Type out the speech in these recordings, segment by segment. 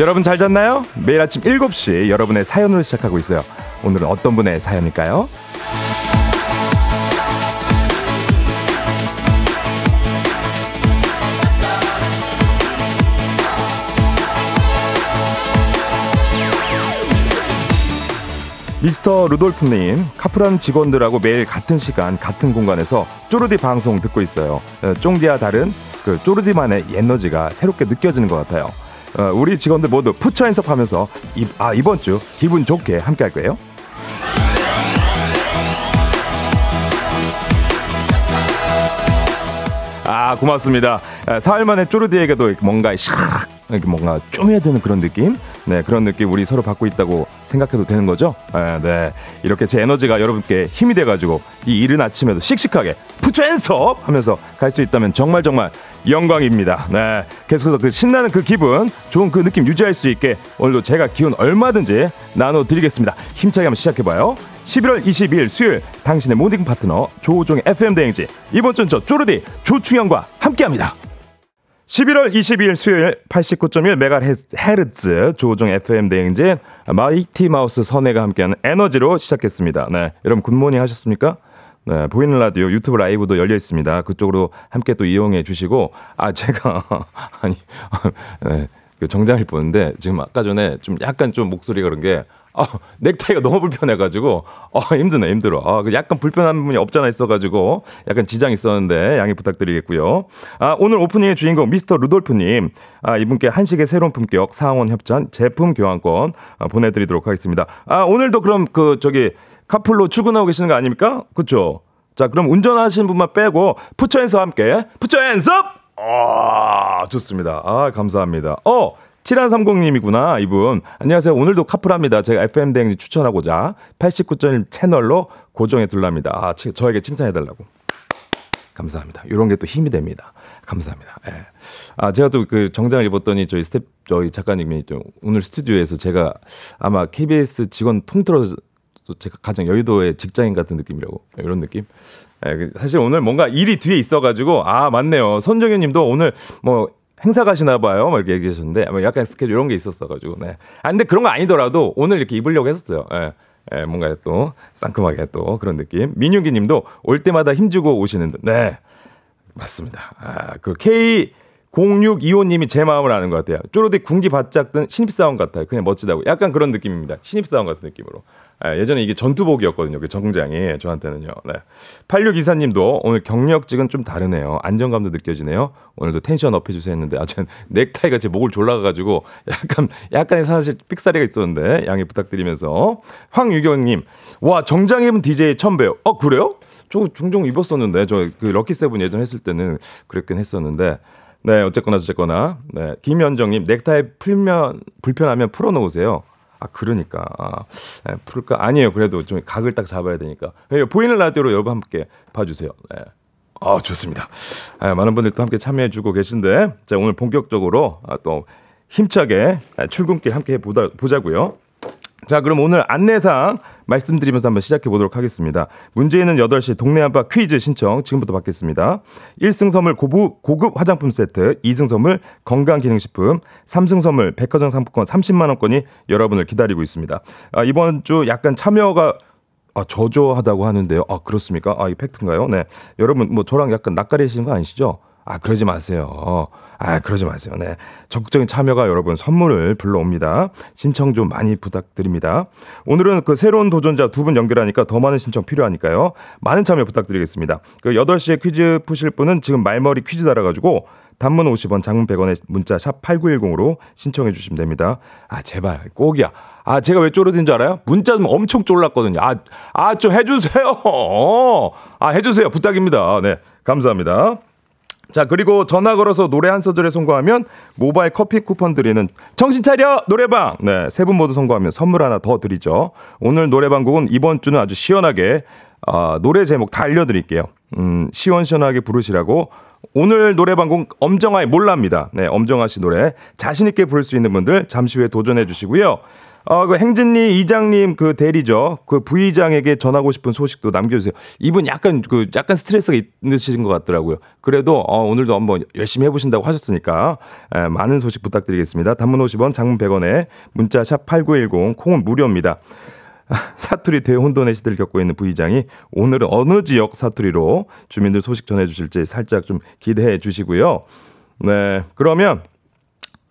여러분 잘 잤나요? 매일 아침 7시 여러분의 사연으로 시작하고 있어요. 오늘은 어떤 분의 사연일까요? 미스터 루돌프님, 카프란 직원들하고 매일 같은 시간, 같은 공간에서 쪼르디 방송 듣고 있어요. 어, 쫑디와 다른 그 쪼르디만의 에너지가 새롭게 느껴지는 것 같아요. 어, 우리 직원들 모두 푸처 연습하면서 이, 아, 이번 주 기분 좋게 함께 할 거예요. 아 고맙습니다. 아, 사흘 만에 쪼르디에게도 뭔가 샥 이렇게 뭔가 쪼매드는 그런 느낌, 네 그런 느낌 우리 서로 받고 있다고 생각해도 되는 거죠. 아, 네 이렇게 제 에너지가 여러분께 힘이 돼가지고 이 이른 아침에도 씩씩하게 put your hands up 하면서 갈 수 있다면 정말 정말 영광입니다. 네 계속해서 그 신나는 그 기분, 좋은 그 느낌 유지할 수 있게 오늘도 제가 기운 얼마든지 나눠드리겠습니다. 힘차게 한번 시작해봐요. 11월 22일 수요일 당신의 모닝 파트너 조우종의 FM 대행진 이번 주는 저 쪼르디 조충현과 함께합니다. 11월 22일 수요일 89.1MHz 조우종 FM 대행진 마이티 마우스 선예가 함께하는 에너지로 시작했습니다. 네, 여러분 good morning 하셨습니까? 네, 보이는 라디오 유튜브 라이브도 열려 있습니다. 그쪽으로 함께 또 이용해 주시고 아 제가 아니 네, 그 정장을 보는데 지금 아까 전에 좀 약간 좀 목소리가 그런 게 아, 넥타이가 너무 불편해가지고, 어, 힘드네, 힘들어. 아, 그 약간 불편한 부분이 없잖아 있어가지고, 약간 지장이 있었는데, 양해 부탁드리겠고요. 아, 오늘 오프닝의 주인공, 미스터 루돌프님. 아, 이분께 한식의 새로운 품격, 상원 협찬, 제품 교환권, 아, 보내드리도록 하겠습니다. 아, 오늘도 그럼 그, 저기, 카풀로 출근하고 계시는 거 아닙니까? 그쵸? 자, 그럼 운전하시는 분만 빼고, 푸처앤서 함께, 푸처앤서! 아, 좋습니다. 아, 감사합니다. 어! 7130님이구나, 이분. 안녕하세요. 오늘도 카풀합니다. 제가 FM대행지 추천하고자 89.1 채널로 고정해 둘랍니다. 아, 저에게 칭찬해달라고. 감사합니다. 이런 게 또 힘이 됩니다. 감사합니다. 예. 아, 제가 또 그 정장을 입었더니 저희 스텝, 저희 작가님이 좀 오늘 스튜디오에서 제가 아마 KBS 직원 통틀어서 제가 가장 여의도의 직장인 같은 느낌이라고. 이런 느낌? 예, 그 사실 오늘 뭔가 일이 뒤에 있어가지고, 아, 맞네요. 손정현 님도 오늘 뭐 행사 가시나 봐요. 막 이렇게 얘기하셨는데 뭐 약간 스케줄 이런 게 있었어가지고. 네. 아 근데 그런 거 아니더라도 오늘 이렇게 입으려고 했었어요. 예. 예, 뭔가 또 상큼하게 또 그런 느낌. 민윤기 님도 올 때마다 힘주고 오시는 듯. 네. 맞습니다. 아, 그 K 0625님이 제 마음을 아는 것 같아요. 쪼르디 군기 바짝 든 신입사원 같아요. 그냥 멋지다고. 약간 그런 느낌입니다. 신입사원 같은 느낌으로. 아, 예전에 이게 전투복이었거든요. 그 정장이 저한테는요. 네. 8624님도 오늘 경력직은 좀 다르네요. 안정감도 느껴지네요. 오늘도 tension up 해주세요 했는데 아, 전 넥타이가 제 목을 졸라가가지고 약간 약간의 사실 삑사리가 있었는데 양해 부탁드리면서 황유경님 와 정장 입은 DJ 처음 봬요. 어 그래요? 저 종종 입었었는데 저 그 럭키 세븐 예전 했을 때는 그랬긴 했었는데 네 어쨌거나 저쨌거나 네 김현정님 넥타이 풀면 불편하면 풀어놓으세요. 아, 그러니까. 아, 네, 풀까? 아니에요. 그래도 좀 각을 딱 잡아야 되니까. 네, 보이는 라디오로 여러분 함께 봐주세요. 네. 아, 좋습니다. 아, 많은 분들 또 함께 참여해주고 계신데, 자, 오늘 본격적으로 아, 또 힘차게 출근길 함께 해보자, 보자고요. 자, 그럼 오늘 안내상 말씀드리면서 한번 시작해 보도록 하겠습니다. 문제는 8시 동네 한바 퀴즈 신청 지금부터 받겠습니다. 1승 선물 고부, 고급 화장품 세트, 2승 선물 건강기능식품, 3승 선물 백화점 상품권 30만원권이 여러분을 기다리고 있습니다. 아, 이번 주 약간 참여가 아, 저조하다고 하는데요. 아, 그렇습니까? 아, 이 팩트인가요? 네. 여러분, 뭐, 저랑 약간 낯가리시는 거 아니시죠? 아, 그러지 마세요. 아, 그러지 마세요. 네. 적극적인 참여가 여러분 선물을 불러옵니다. 신청 좀 많이 부탁드립니다. 오늘은 그 새로운 도전자 두 분 연결하니까 더 많은 신청 필요하니까요. 많은 참여 부탁드리겠습니다. 그 8시에 퀴즈 푸실 분은 지금 말머리 퀴즈 달아가지고 단문 50원, 장문 100원에 문자 샵 8910으로 신청해 주시면 됩니다. 아, 제발, 꼭이야. 아, 제가 왜 쫄르든 줄 알아요? 문자 좀 엄청 쫄랐거든요. 아, 아, 좀 해 주세요. 어, 아, 해 주세요. 부탁입니다. 네. 감사합니다. 자, 그리고 전화 걸어서 노래 한 소절에 성공하면 모바일 커피 쿠폰 드리는 정신 차려 노래방. 네, 세 분 모두 성공하면 선물 하나 더 드리죠. 오늘 노래방 곡은 이번 주는 아주 시원하게 어, 노래 제목 다 알려 드릴게요. 음, 시원시원하게 부르시라고 오늘 노래방 곡 엄정화의 몰랍니다. 네, 엄정화 씨 노래 자신 있게 부를 수 있는 분들 잠시 후에 도전해 주시고요. 어, 그 행진리 이장님 그 대리죠. 그 부의장에게 전하고 싶은 소식도 남겨주세요. 이분 약간 그 약간 스트레스가 있으신 것 같더라고요. 그래도 어, 오늘도 한번 열심히 해보신다고 하셨으니까 에, 많은 소식 부탁드리겠습니다. 단문 50원, 장문 100원에 문자 샵 #8910 콩은 무료입니다. 사투리 대혼돈의 시대를 겪고 있는 부의장이 오늘은 어느 지역 사투리로 주민들 소식 전해주실지 살짝 좀 기대해 주시고요. 네, 그러면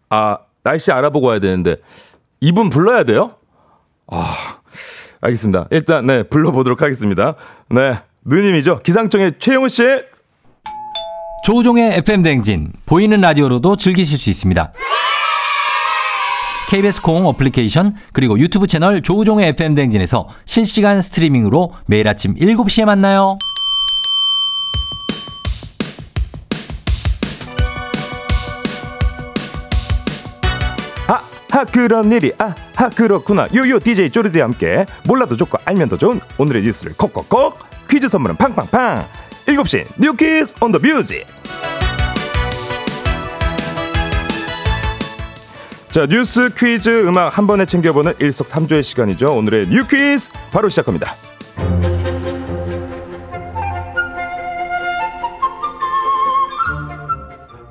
아 날씨 알아보고 와야 되는데 이분 불러야 돼요? 아, 알겠습니다. 일단, 네, 불러보도록 하겠습니다. 네, 누님이죠. 기상청의 최영우 씨. 조우종의 FM 댕진 보이는 라디오로도 즐기실 수 있습니다. KBS 콩 어플리케이션 그리고 유튜브 채널 조우종의 FM 댕진에서 실시간 스트리밍으로 매일 아침 7시에 만나요. 하 그런 일이. 아하 그렇구나. yo yo DJ 쪼르디와 함께 몰라도 좋고 알면 더 좋은 오늘의 뉴스를 콕콕콕 퀴즈 선물은 팡팡팡. 7시 뉴 퀴즈 on the music 자 뉴스 퀴즈 음악 한 번에 챙겨보는 일석삼조의 시간이죠. 오늘의 뉴 퀴즈 바로 시작합니다.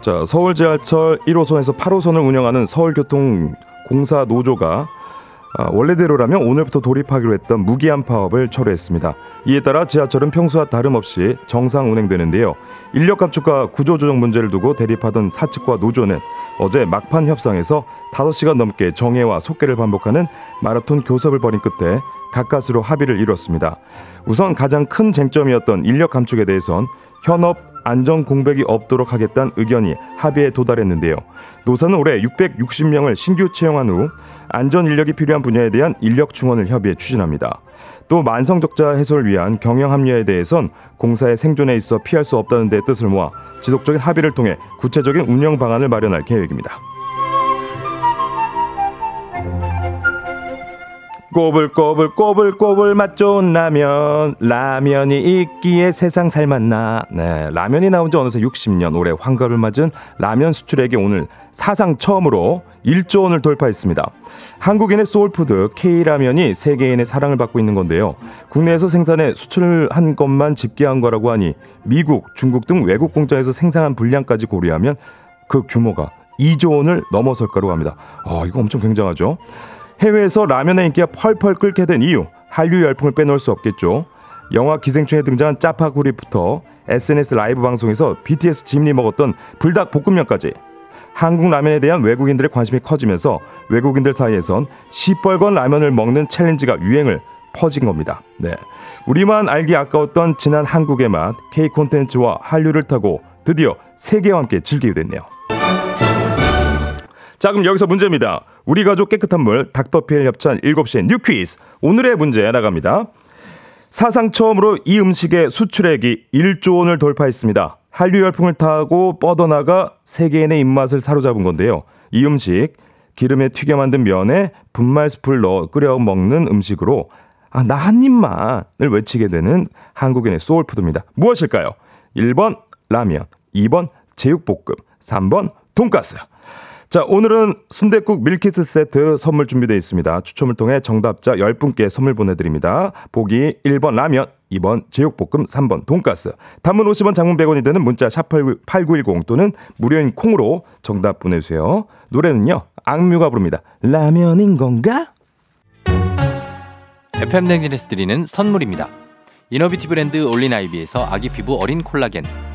자 서울 지하철 1호선에서 8호선을 운영하는 서울교통 공사 노조가 아, 원래대로라면 오늘부터 돌입하기로 했던 무기한 파업을 철회했습니다. 이에 따라 지하철은 평소와 다름없이 정상 운행되는데요. 인력 감축과 구조조정 문제를 두고 대립하던 사측과 노조는 어제 막판 협상에서 5시간 넘게 정해와 속개를 반복하는 마라톤 교섭을 벌인 끝에 가까스로 합의를 이뤘습니다. 우선 가장 큰 쟁점이었던 인력 감축에 대해선 현업 안전 공백이 없도록 하겠다는 의견이 합의에 도달했는데요. 노사는 올해 660명을 신규 채용한 후 안전 인력이 필요한 분야에 대한 인력 충원을 협의해 추진합니다. 또 만성 적자 해소를 위한 경영 합리화에 대해선 공사의 생존에 있어 피할 수 없다는 데 뜻을 모아 지속적인 합의를 통해 구체적인 운영 방안을 마련할 계획입니다. 꼬불꼬불 꼬불꼬불 맛 좋은 라면. 라면이 있기에 세상 살맛나. 네 라면이 나온 지 어느새 60년. 올해 환갑을 맞은 라면 수출액이 오늘 사상 처음으로 1조 원을 돌파했습니다. 한국인의 soul food K라면이 세계인의 사랑을 받고 있는 건데요. 국내에서 생산해 수출한 것만 집계한 거라고 하니 미국 중국 등 외국 공장에서 생산한 분량까지 고려하면 그 규모가 2조 원을 넘어설 거라고 합니다. 아 이거 엄청 굉장하죠 해외에서 라면의 인기가 펄펄 끓게 된 이유 한류 열풍을 빼놓을 수 없겠죠. 영화 기생충에 등장한 짜파구리부터 SNS 라이브 방송에서 BTS 지민이 먹었던 불닭 볶음면까지 한국 라면에 대한 외국인들의 관심이 커지면서 외국인들 사이에선 시뻘건 라면을 먹는 챌린지가 유행처럼 퍼진 겁니다. 네. 우리만 알기 아까웠던 진한 한국의 맛 K 콘텐츠와 한류를 타고 드디어 세계와 함께 즐기게 됐네요. 자, 그럼 여기서 문제입니다. 우리 가족 깨끗한 물 닥터피엘 협찬 7시엔 You Quiz. 오늘의 문제 나갑니다. 사상 처음으로 이 음식의 수출액이 1조 원을 돌파했습니다. 한류 열풍을 타고 뻗어나가 세계인의 입맛을 사로잡은 건데요. 이 음식 기름에 튀겨 만든 면에 분말 스프를 넣어 끓여 먹는 음식으로 아, 나 한 입만을 외치게 되는 한국인의 소울푸드입니다. 무엇일까요? 1번 라면, 2번 제육볶음, 3번 돈가스. 자, 오늘은 순대국 밀키트 세트 선물 준비되어 있습니다. 추첨을 통해 정답자 10분께 선물 보내드립니다. 보기 1번 라면, 2번 제육볶음, 3번 돈가스. 단문 50원 장문 100원이 되는 문자 샵8910 또는 무료인 콩으로 정답 보내주세요. 노래는요, 악뮤가 부릅니다. 라면인 건가? FM 대행진에서 드리는 선물입니다. 이너비티 브랜드 올린아이비에서 아기 피부 어린 콜라겐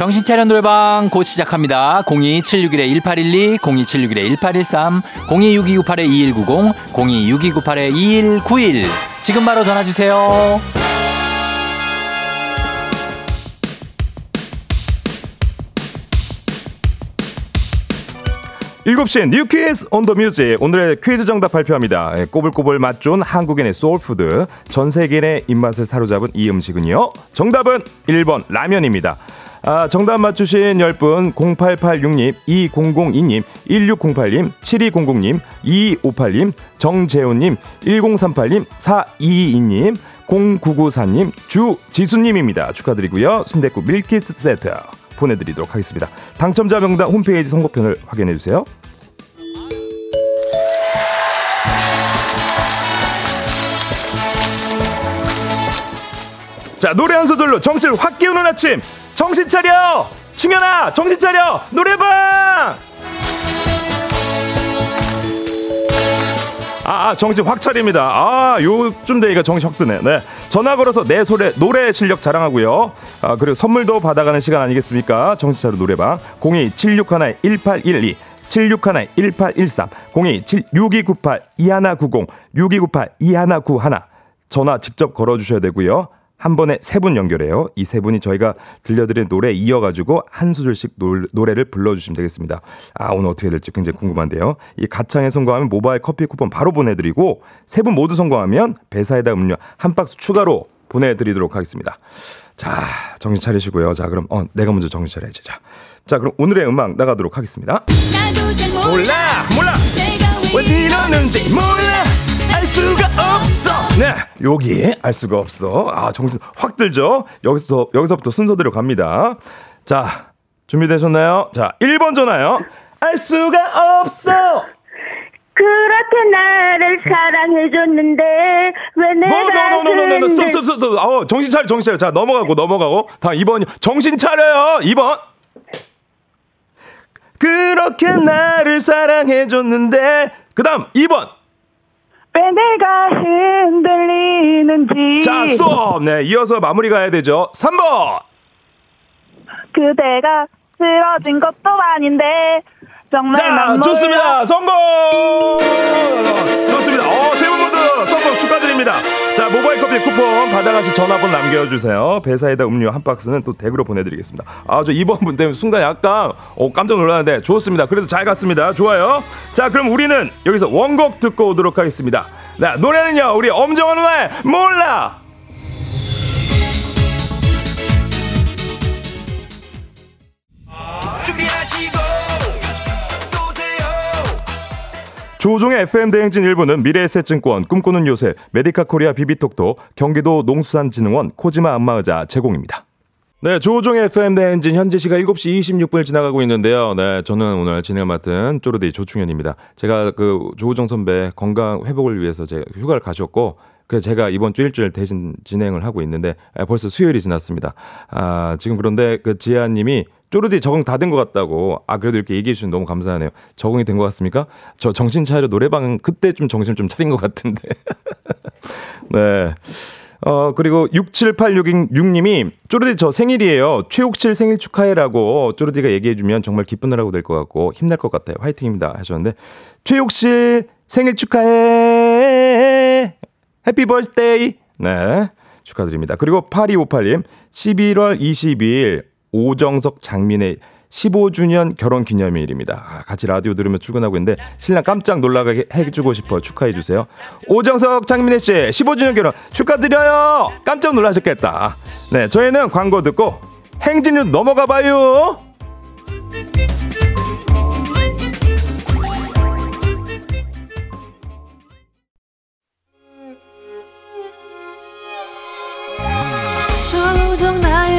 정신차려 노래방 곧 시작합니다. 02761-1812, 02761-1813, 026298-2190, 026298-2191. 지금 바로 전화주세요. 7시엔 You Quiz on the Music 오늘의 퀴즈 정답 발표합니다. 예, 꼬불꼬불 맛 좋은 한국인의 소울푸드 전 세계인의 입맛을 사로잡은 이 음식은요. 정답은 1번 라면입니다. 아, 정답 맞추신 10분 0886님, 2002님, 1608님, 7200님, 2258님, 정재훈님, 1038님, 4222님, 0994님, 주지수님입니다. 축하드리고요. 순대국 밀키트 세트 보내드리도록 하겠습니다. 당첨자 명단 홈페이지 선곡편을 확인해주세요. 자 노래 한 소절로 정신을 확 깨우는 아침 정신 차려 충현아 정신 차려 노래방 아, 아 정신 확 차립니다. 아, 요쯤 되니까 정신 확 드네. 네. 전화 걸어서 내 소리, 노래 실력 자랑하고요. 아, 그리고 선물도 받아가는 시간 아니겠습니까? 정신 차려 노래방. 02-761-1812. 76하나-1813, 02-6298-2190, 6298-2191. 전화 직접 걸어주셔야 되고요. 한 번에 세 분 연결해요. 이 세 분이 저희가 들려드린 노래 이어가지고 한 소절씩 노래를 불러주시면 되겠습니다. 아, 오늘 어떻게 될지 굉장히 궁금한데요. 이 가창에 성공하면 모바일 커피 쿠폰 바로 보내드리고 세 분 모두 성공하면 배사이다 음료 한 박스 추가로 보내드리도록 하겠습니다. 자, 정신 차리시고요. 자, 그럼, 어, 내가 먼저 정신 차려야지. 자, 자 그럼 오늘의 음악 나가도록 하겠습니다. 몰라, 몰라! 왜 이러는지 몰라! 알 수가 없어. 네, 여기 알 수가 없어. 아, 정신 확 들죠? 여기서 여기서부터 순서대로 갑니다. 자, 준비되셨나요? 자, 1번 전화요. 알 수가 없어. 그렇게 나를 사랑해줬는데 왜 내가 노노노노노노 스톱 스톱 스톱 어 정신 차려 정신 차려 자 넘어가고 넘어가고 다음 2번 정신 차려요 2번 그렇게 나를 사랑해줬는데 그 다음 2번 왜 내가 흔들리는지. 자 스톱! 네 이어서 마무리 가야 되죠. 3번! 그대가 쓰러진 것도 아닌데 정말 자 좋습니다. 성공 좋습니다. 어 세 분 모두 성공 축하드립니다 자 모바일 커피 쿠폰 받아가시 전화번호 남겨주세요. 배사이다 음료 한 박스는 또 댁으로 보내드리겠습니다. 아 저 이번 분 때문에 순간 약간 어, 깜짝 놀랐는데 좋습니다. 그래도 잘 갔습니다. 좋아요. 자 그럼 우리는 여기서 원곡 듣고 오도록 하겠습니다. 네 노래는요 우리 엄정원 누나의 몰라 조종의 FM 대행진 일부는 미래에셋증권 꿈꾸는 요새 메디카 코리아 비비톡톡 경기도 농수산진흥원 코지마 안마의자 제공입니다. 네, 조종의 FM 대행진 현재 시각 7시 26분을 지나가고 있는데요. 네, 저는 오늘 진행을 맡은 쪼르디 조충현입니다. 제가 그 조우정 선배 건강 회복을 위해서 제 휴가를 가셨고 그래서 제가 이번 주 일주일 대신 진행을 하고 있는데 벌써 수요일이 지났습니다. 아, 지금 그런데 그 지아님이 쪼르디 적응 다 된 것 같다고. 아, 그래도 이렇게 얘기해 주시면 너무 감사하네요. 적응이 된 것 같습니까? 저 정신 차려 노래방 그때 좀 정신 좀 차린 것 같은데. 네. 어, 그리고 67866님이 쪼르디 저 생일이에요. 최옥칠 생일 축하해라고 쪼르디가 얘기해주면 정말 기쁜 날하고 될 것 같고 힘날 것 같아요. 화이팅입니다. 하셨는데 최옥실 생일 축하해. 해피 버스데이. 네. 축하드립니다. 그리고 8258님 11월 22일 오정석 장민의 15주년 결혼 기념일입니다. 아, 같이 라디오 들으며 출근하고 있는데 신랑 깜짝 놀라게 해주고 싶어 축하해 주세요. 오정석 장민혜 씨 15주년 결혼 축하드려요. 깜짝 놀라셨겠다. 네, 저희는 광고 듣고 행진으로 넘어가 봐요.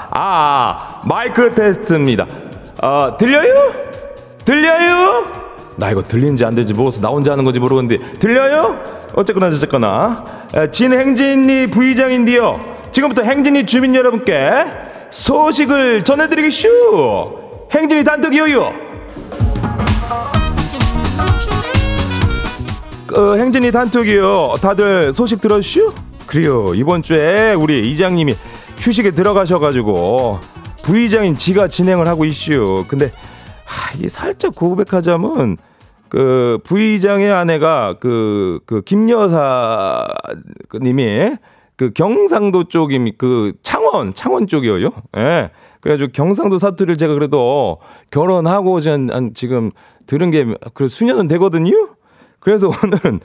아, 마이크 테스트입니다. 어, 들려요? 들려요? 나 이거 들리는지 안 되는지 모르겠어. 나 혼자 하는 건지 모르겠는데. 들려요? 어쨌거나 저쨌거나. 에, 진행진이 부의장인데요. 지금부터 행진이 주민 여러분께 소식을 전해드리겠슈. 행진이 단톡이요요. 그 행진이 단톡이요. 다들 소식 들었슈? 그래요. 이번 주에 우리 이장님이 휴식에 들어가셔가지고 부의장인 지가 진행을 하고 있슈. 근데 하, 이게 살짝 고백하자면 그 부의장의 아내가 그 그 김여사 님이 그 경상도 쪽이 그 창원 창원 쪽이요. 예. 그래가지고 경상도 사투리를 제가 그래도 결혼하고 전 지금 들은 게 그 수년은 되거든요. 그래서 오늘은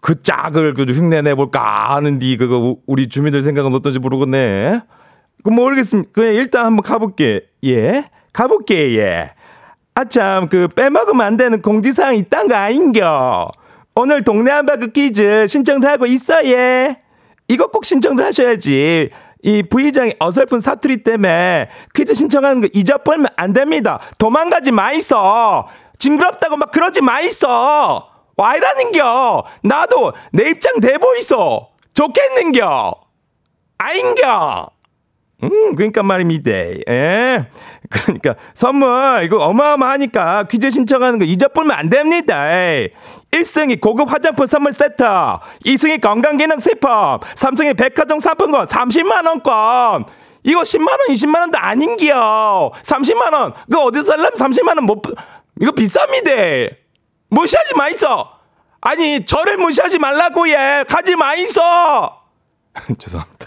그 짝을 그 흉내 내 볼까 하는디 그거 우리 주민들 생각은 어떤지 모르겠네. 그 모르겠습니다. 그 일단 한번 가볼게. 예, 가볼게. 예. 아참 그 빼먹으면 안 되는 공지사항 있단 거 아닌겨. 오늘 동네 한바퀴 퀴즈 신청들 하고 있어 예. 이거 꼭 신청들 하셔야지. 이 부의장이 어설픈 사투리 때문에 퀴즈 신청하는 거 잊어버리면 안 됩니다. 도망가지 마이소. 징그럽다고 막 그러지 마이소. 와 이라는겨. 나도 내 입장 대보이소. 좋겠는겨. 아인겨. 음, 그러니까 말입니다. 예. 그러니까 선물 이거 어마어마하니까 퀴즈 신청하는 거 잊어버리면 안 됩니다. 1등이 고급 화장품 선물 세트, 2등이 건강기능 식품, 3등이 백화점 상품권 30만 원권. 이거 10만 원, 20만 원도 아닌겨. 30만 원. 그 어디서 살려면 30만 원 못 이거 비쌉니다. 무시하지 마이소. 아니 저를 무시하지 말라고 예. 가지 마이소. 죄송합니다.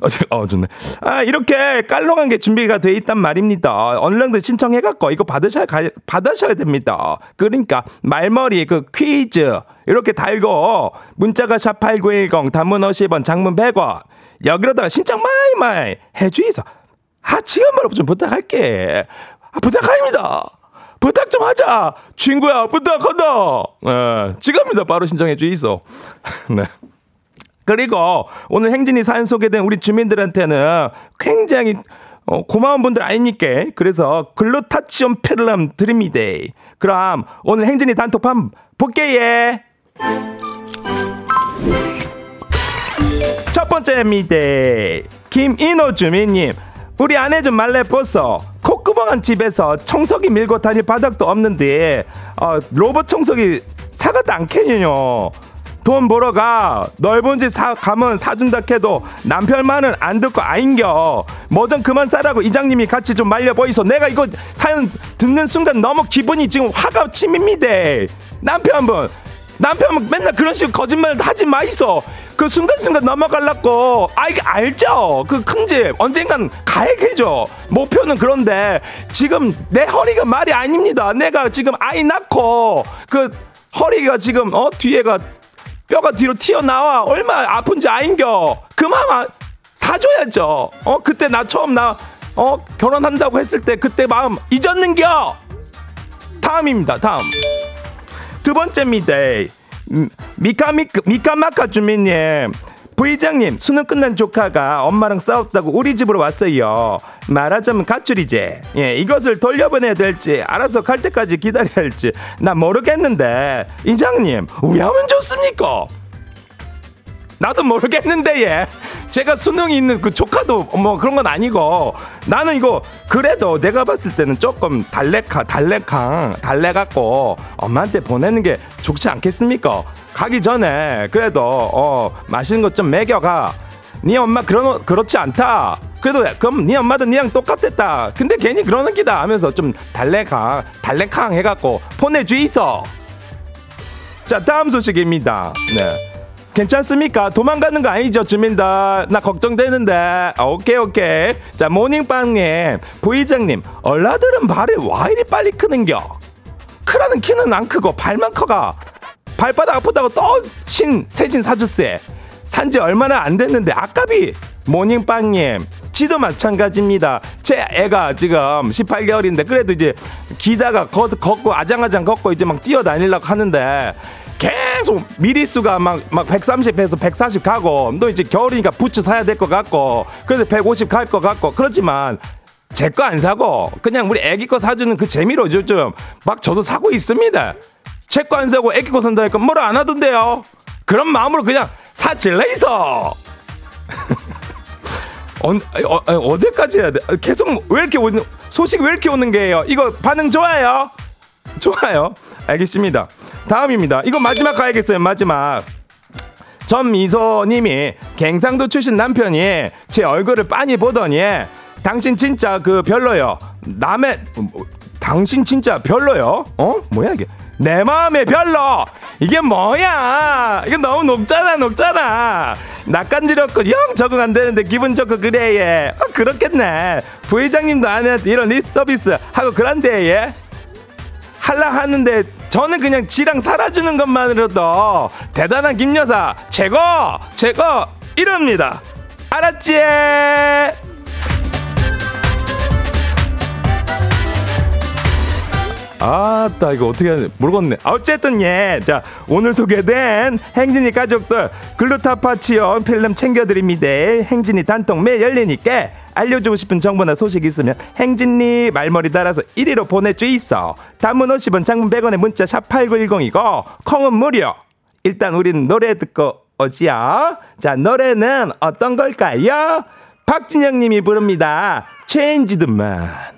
어, 제, 어, 좋네. 아, 이렇게 깔롱한 게 준비가 돼 있단 말입니다. 얼른들 신청해갖고 이거 받으셔야, 가, 받으셔야 됩니다. 그러니까 말머리 그 퀴즈 이렇게 달고 문자가 샵8910 단문 50원 장문 100원 여기로다가 신청 마이마이 해주이소. 아, 지금 바로 좀 부탁할게. 아, 부탁합니다. 부탁 좀 하자. 친구야, 부탁한다. 예, 지금입니다. 바로 신청해 주이소. 네. 그리고 오늘 행진이 사연 소개된 우리 주민들한테는 굉장히 어, 고마운 분들 아닙니까? 그래서 글루타치온 필름 드립니다. 그럼 오늘 행진이 단톡판 볼게요. 첫 번째입니다. 김인호 주민님. 우리 아내 좀 말래 벗어. 콧구멍한 집에서 청소기 밀고 다닐 바닥도 없는데 어, 로봇 청소기 사가도 않겠냐. 돈 벌어 가. 넓은 집 사, 가면 사준다 해도 남편 말은 안 듣고 아인겨. 뭐 좀 그만 싸라고 이장님이 같이 좀 말려 보이소. 내가 이거 사연 듣는 순간 너무 기분이 지금 화가 침입니다. 남편분 남편은 맨날 그런 식으로 거짓말 하지 마이소. 그 순간순간 넘어갈라고. 아 이게 알죠? 그 큰 집. 언젠간 가야겠죠 목표는 그런데 지금 내 허리가 말이 아닙니다. 내가 지금 아이 낳고 그 허리가 지금 어 뒤에가 뼈가 뒤로 튀어나와 얼마 아픈지 아인겨. 그만 아, 사줘야죠. 어 그때 나 처음 나 어 결혼한다고 했을 때 그때 마음 잊었는겨. 다음입니다 다음. 두 번째입니다 음, 미카미카 미카마카 주민님 부의장님 수능 끝난 조카가 엄마랑 싸웠다고 우리 집으로 왔어요. 말하자면 가출이제 예 이것을 돌려보내야 될지 알아서 갈 때까지 기다려야 할지 나 모르겠는데. 이장님 왜 하면 좋습니까 나도 모르겠는데 예 제가 수능이 있는 그 조카도 뭐 그런 건 아니고 나는 이거 그래도 내가 봤을 때는 조금 달래카 달래캉 달래 갖고 엄마한테 보내는 게 좋지 않겠습니까? 가기 전에 그래도 어 맛있는 것 좀 먹여가. 네 엄마 그런 그렇지 않다. 그래도 그럼 네 엄마도 니랑 똑같았다. 근데 괜히 그러는 기다 하면서 좀 달래캉 달래캉 해갖고 보내주이소. 자 다음 소식입니다. 네. 괜찮습니까? 도망가는 거 아니죠, 주민들? 나 걱정되는데. 아, 오케이, 오케이. 자, 모닝빵님, 부의장님, 얼라들은 발이 와 이리 빨리 크는겨? 크라는 키는 안 크고 발만 커가. 발바닥 아프다고 또 신, 세진 사주세. 산지 얼마나 안 됐는데, 아까비. 모닝빵님, 지도 마찬가지입니다. 제 애가 지금 18개월인데, 그래도 이제 기다가 걷, 걷고, 아장아장 걷고 이제 막 뛰어다니려고 하는데, 계속 미리수가 막, 막 130에서 140 가고, 너 이제 겨울이니까 부츠 사야 될 것 같고, 그래서 150 갈 것 같고, 그렇지만, 제 거 안 사고, 그냥 우리 애기 거 사주는 그 재미로 요즘 막 저도 사고 있습니다. 제 거 안 사고 애기 거 산다니까 뭐라 안 하던데요? 그런 마음으로 그냥 사질래 있어! 어, 어, 어, 어제까지 해야 돼. 계속 왜 이렇게 오는, 소식 왜 이렇게 오는 게요? 이거 반응 좋아요? 좋아요. 알겠습니다. 다음입니다. 이거 마지막 가야겠어요. 마지막. 전미소님이 갱상도 출신 남편이 제 얼굴을 빤히 보더니 당신 진짜 그 별로요. 남의 뭐, 당신 진짜 별로요. 어? 뭐야 이게? 내 마음에 별로. 이게 뭐야? 이거 너무 높잖아, 높잖아. 낯간지럽고 영 적응 안 되는데 기분 좋고 그래 얘. 아, 그렇겠네. 부회장님도 아내한테 이런 립 서비스 하고 그런데 얘. 할라 하는데 저는 그냥 지랑 살아주는 것만으로도 대단한 김여사. 최고! 최고! 이럽니다. 알았지? 아따 이거 어떻게 하지 모르겠네. 아, 어쨌든 예자 오늘 소개된 행진이 가족들 글루타파치온 필름 챙겨드립니다. 행진이 단통 매 열리니까 알려주고 싶은 정보나 소식 있으면 행진이 말머리 달아서 1위로 보내주 있어. 단문 50원 장문 100원의 문자 샵 8910이고 콩은 무료. 일단 우린 노래 듣고 오지요. 자 노래는 어떤 걸까요? 박진영 님이 부릅니다. Change the Man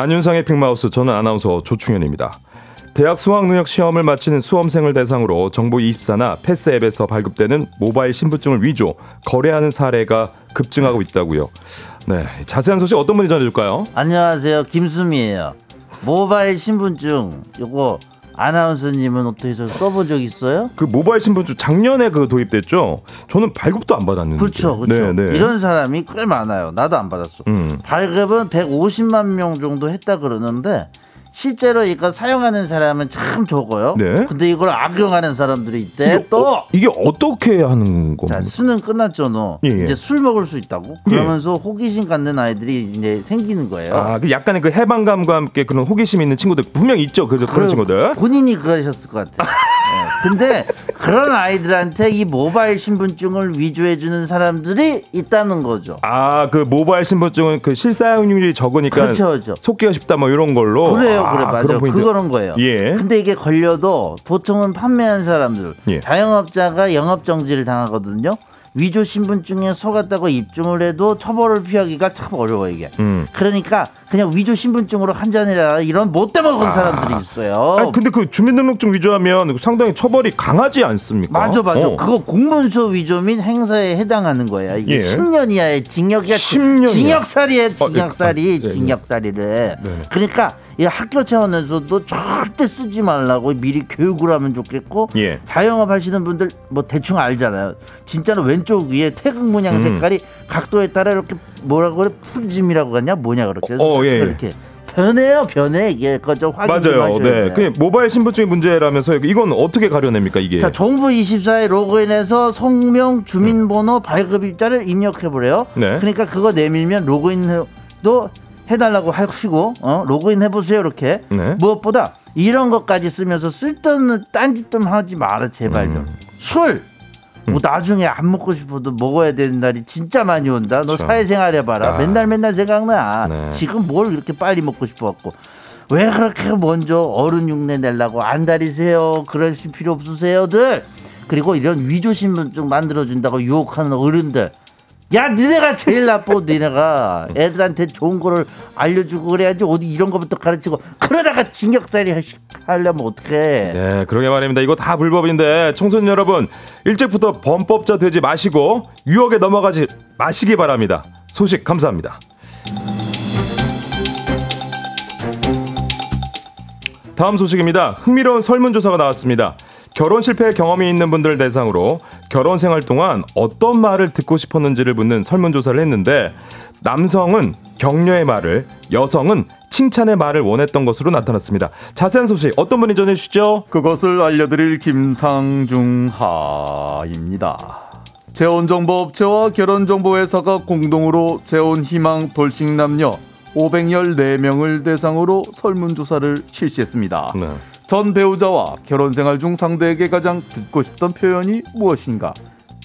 안윤상의 빅마우스 저는 아나운서 조충현입니다. 대학 수학능력 시험을 마치는 수험생을 대상으로 정보24나 패스 앱에서 발급되는 모바일 신분증을 위조, 거래하는 사례가 급증하고 있다고요. 네, 자세한 소식 어떤 분이 전해줄까요? 안녕하세요. 김수미예요. 모바일 신분증 요거 아나운서님은 어떻게 저 써본 적 있어요? 그 모바일 신분증 작년에 그 도입됐죠. 저는 발급도 안 받았는데. 그렇죠, 그렇죠. 네, 네. 이런 사람이 꽤 많아요. 나도 안 받았어. 음. 발급은 150만 명 정도 했다 그러는데 실제로 이거 사용하는 사람은 참 적어요. 네. 근데 이걸 악용하는 사람들이 있대. 이게, 네, 또 어, 이게 어떻게 하는 자, 겁니까? 수능 끝났죠, 너. 예, 예. 이제 술 먹을 수 있다고? 그러면서 호기심 갖는 아이들이 이제 생기는 거예요. 아, 그 약간의 그 해방감과 함께 그런 호기심 있는 친구들 분명 있죠. 그 그런 친구들. 본인이 그러셨을 것 같아요. 네. 근데 그런 아이들한테 이 모바일 신분증을 위조해 주는 사람들이 있다는 거죠. 아, 그 모바일 신분증은 그 실사용률이 적으니까 그렇죠, 그렇죠. 속기가 쉽다 뭐 이런 걸로. 그래요, 아, 그래 그런 맞아요. 그거는 거예요. 예. 근데 이게 걸려도 보통은 판매한 사람들, 예. 자영업자가 영업 정지를 당하거든요. 위조 신분증에 속았다고 입증을 해도 처벌을 피하기가 참 어려워 이게. 음. 그러니까 그냥 위조 신분증으로 한 잔이라 이런 못돼 먹은 사람들이 있어요. 아니, 근데 그 주민등록증 위조하면 상당히 처벌이 강하지 않습니까? 맞아 맞아. 어. 그거 공문서 위조 및 행사에 해당하는 거야. 이게 예. 10년 이하의 징역이야. 10년 이하. 징역살이에 징역살이 어, 예, 예. 징역살이를. 네. 그러니까 이 학교 차원에서도 절대 쓰지 말라고 미리 교육을 하면 좋겠고 예. 자영업 하시는 분들 뭐 대충 알잖아요. 진짜로 왼쪽 위에 태극 문양 음. 색깔이 각도에 따라 이렇게 뭐라고 그래 풀짐이라고 하냐 뭐냐 그렇게 어, 예, 예. 이렇게 변해요, 변해 이게 그저 확인 좀 맞아요. 네. 돼요. 그 모바일 신분증의 문제라면서 이건 어떻게 가려냅니까 이게? 자, 정부 24에 로그인해서 성명, 주민번호, 발급일자를 입력해 보래요. 네. 그러니까 그거 내밀면 로그인도 해달라고 하시고 어? 로그인 해보세요 이렇게. 네. 무엇보다 이런 것까지 쓰면서 쓸데없는 딴짓 좀 하지 마라 제발 좀. 음. 술. 뭐 나중에 안 먹고 싶어도 먹어야 되는 날이 진짜 많이 온다. 너 그렇죠. 사회생활 해봐라. 아. 맨날 맨날 생각나. 네. 지금 뭘 이렇게 빨리 먹고 싶어갖고. 왜 그렇게 먼저 어른 흉내 내려고 안달이세요? 그러실 필요 없으세요들. 그리고 이런 위조 신분증 만들어준다고 유혹하는 어른들. 야, 니네가 제일 나빠, 니네가. 애들한테 좋은 거를 알려주고 그래야지 어디 이런 거부터 가르치고 그러다가 징역살이 하려면 어떡해. 네, 그러게 말입니다. 이거 다 불법인데 청소년 여러분 일찍부터 범법자 되지 마시고 유혹에 넘어가지 마시기 바랍니다. 소식 감사합니다. 다음 소식입니다. 흥미로운 설문조사가 나왔습니다. 결혼 실패 경험이 있는 분들 대상으로 결혼 생활 동안 어떤 말을 듣고 싶었는지를 묻는 설문조사를 했는데 남성은 격려의 말을, 여성은 칭찬의 말을 원했던 것으로 나타났습니다. 자세한 소식 어떤 분이 전해주시죠? 그것을 알려드릴 김상중하입니다. 재혼정보업체와 결혼정보회사가 공동으로 재혼희망 돌싱남녀 514명을 대상으로 설문조사를 실시했습니다. 네. 전 배우자와 결혼 생활 중 상대에게 가장 듣고 싶던 표현이 무엇인가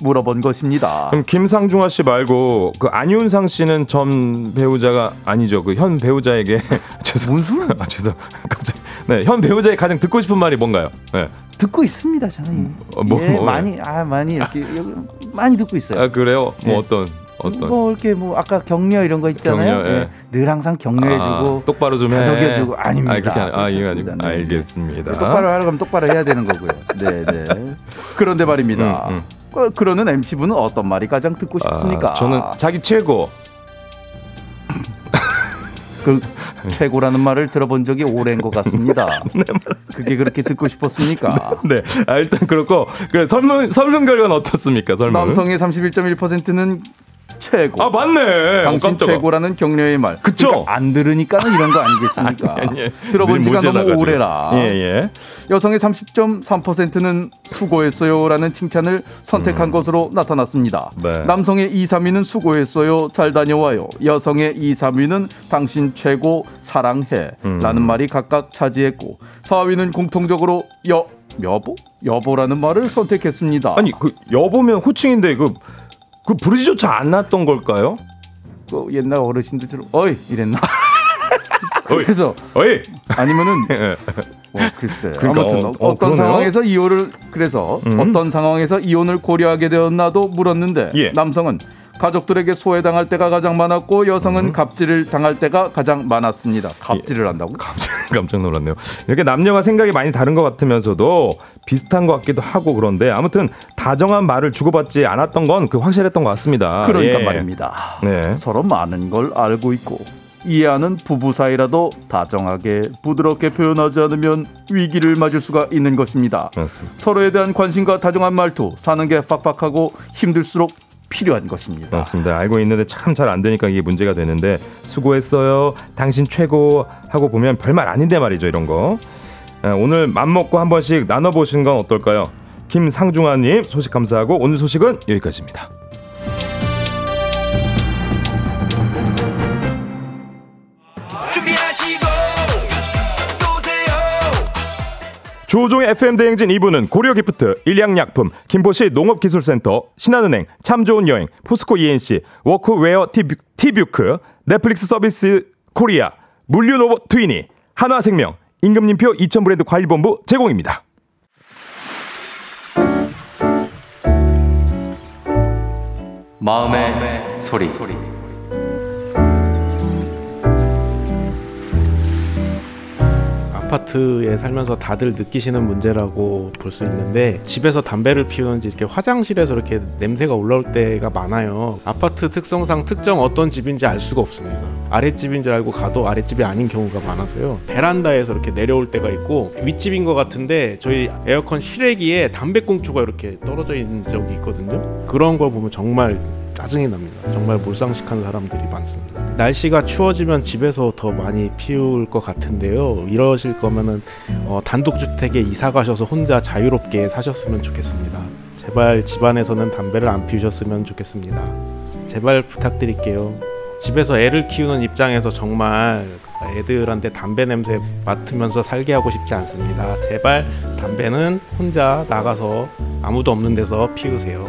물어본 것입니다. 그럼 김상중아 씨 말고 그 안윤상 씨는 전 배우자가 아니죠. 그 현 배우자에게 죄송. 아, 죄송. 갑자기. 네, 현 배우자의 가장 듣고 싶은 말이 뭔가요? 네. 듣고 있습니다, 저는. 어, 뭐, 예, 뭐, 많이, 아, 많이 이렇게 여기 많이 듣고 있어요. 아 그래요? 뭐 네. 어떤 어떤 뭐 이렇게 뭐 아까 격려 이런 거 있잖아요. 격려, 예. 예. 늘 항상 격려해주고 아, 똑바로 좀 해. 다독여주고 아닙니다. 아, 그렇게 아, 이거 아니고. 네. 알겠습니다. 똑바로 하라고 하면 똑바로 해야 되는 거고요. 네, 네. 그런데 말입니다. 음, 음. 그- 그러는 MC분은 어떤 말이 가장 듣고 싶습니까? 아, 저는 자기 최고. 그 최고라는 말을 들어본 적이 오래인 것 같습니다. 그게 그렇게 듣고 싶었습니까? 네. 아, 일단 그렇고 그 설문 설문 결과는 어떻습니까? 설문. 남성의 31.1%는 최고. 아 맞네. 어, 당신 깜짝아. 최고라는 격려의 말. 그쵸? 그러니까 안 들으니까는 이런 거 아니겠습니까? 아니, 아니. 들어본 늘 지가 너무 모자라가지고. 오래라. 예, 예. 여성의 30.3%는 수고했어요라는 칭찬을 선택한 것으로 나타났습니다. 음. 네. 남성의 2, 3위는 수고했어요, 잘 다녀와요. 여성의 2, 3위는 당신 최고 사랑해 음. 라는 말이 각각 차지했고 4위는 공통적으로 여 여보 여보라는 말을 선택했습니다. 아니 그 여보면 호칭인데 그 그 부르지조차 안 났던 걸까요? 그 옛날 어르신들처럼 어이 이랬나? 그래서 어이. 아니면은 예. 어, 글쎄. 그러니까, 아무튼 어, 어, 어, 떤 그러네요. 상황에서 이혼을 그래서 음. 어떤 상황에서 이혼을 고려하게 되었나도 물었는데 예. 남성은 가족들에게 소외당할 때가 가장 많았고 여성은 갑질을 당할 때가 가장 많았습니다. 갑질을 한다고? 깜짝, 깜짝 놀랐네요. 이렇게 남녀가 생각이 많이 다른 것 같으면서도 비슷한 것 같기도 하고 그런데 아무튼 다정한 말을 주고받지 않았던 건 그 확실했던 것 같습니다. 그러니까 예. 말입니다. 네. 서로 많은 걸 알고 있고 이해하는 부부 사이라도 다정하게 부드럽게 표현하지 않으면 위기를 맞을 수가 있는 것입니다. 맞습니다. 서로에 대한 관심과 다정한 말투 사는 게 빡빡하고 힘들수록 필요한 것입니다. 맞습니다. 알고 있는데 참 잘 안 되니까 이게 문제가 되는데 수고했어요. 당신 최고 하고 보면 별말 아닌데 말이죠 이런 거. 아, 오늘 맘 먹고 한 번씩 나눠보시는 건 어떨까요? 김상중아님 소식 감사하고 오늘 소식은 여기까지입니다. 조우종의 FM 대행진 2부는 고려기프트, 일양약품, 김포시 농업기술센터, 신한은행, 참 좋은 여행, 포스코 E&C, 워크웨어 티뷰, 티뷰크, 넷플릭스 서비스 코리아, 물류노버 트위니, 한화생명, 임금님표 2000 브랜드 관리본부 제공입니다. 마음의 소리. 아파트에 살면서 다들 느끼시는 문제라고 볼 수 있는데 집에서 담배를 피우는지 이렇게 화장실에서 이렇게 냄새가 올라올 때가 많아요. 아파트 특성상 특정 어떤 집인지 알 수가 없습니다. 아랫집인 줄 알고 가도 아랫집이 아닌 경우가 많아서요. 베란다에서 이렇게 내려올 때가 있고 윗집인 것 같은데 저희 에어컨 실외기에 담배꽁초가 이렇게 떨어져 있는 적이 있거든요. 그런 걸 보면 정말 짜증이 납니다. 정말 몰상식한 사람들이 많습니다. 날씨가 추워지면 집에서 더 많이 피울 것 같은데요. 이러실 거면은 어, 단독주택에 이사 가셔서 혼자 자유롭게 사셨으면 좋겠습니다. 제발 집안에서는 담배를 안 피우셨으면 좋겠습니다. 제발 부탁드릴게요. 집에서 애를 키우는 입장에서 정말 애들한테 담배 냄새 맡으면서 살게 하고 싶지 않습니다. 제발 담배는 혼자 나가서 아무도 없는 데서 피우세요.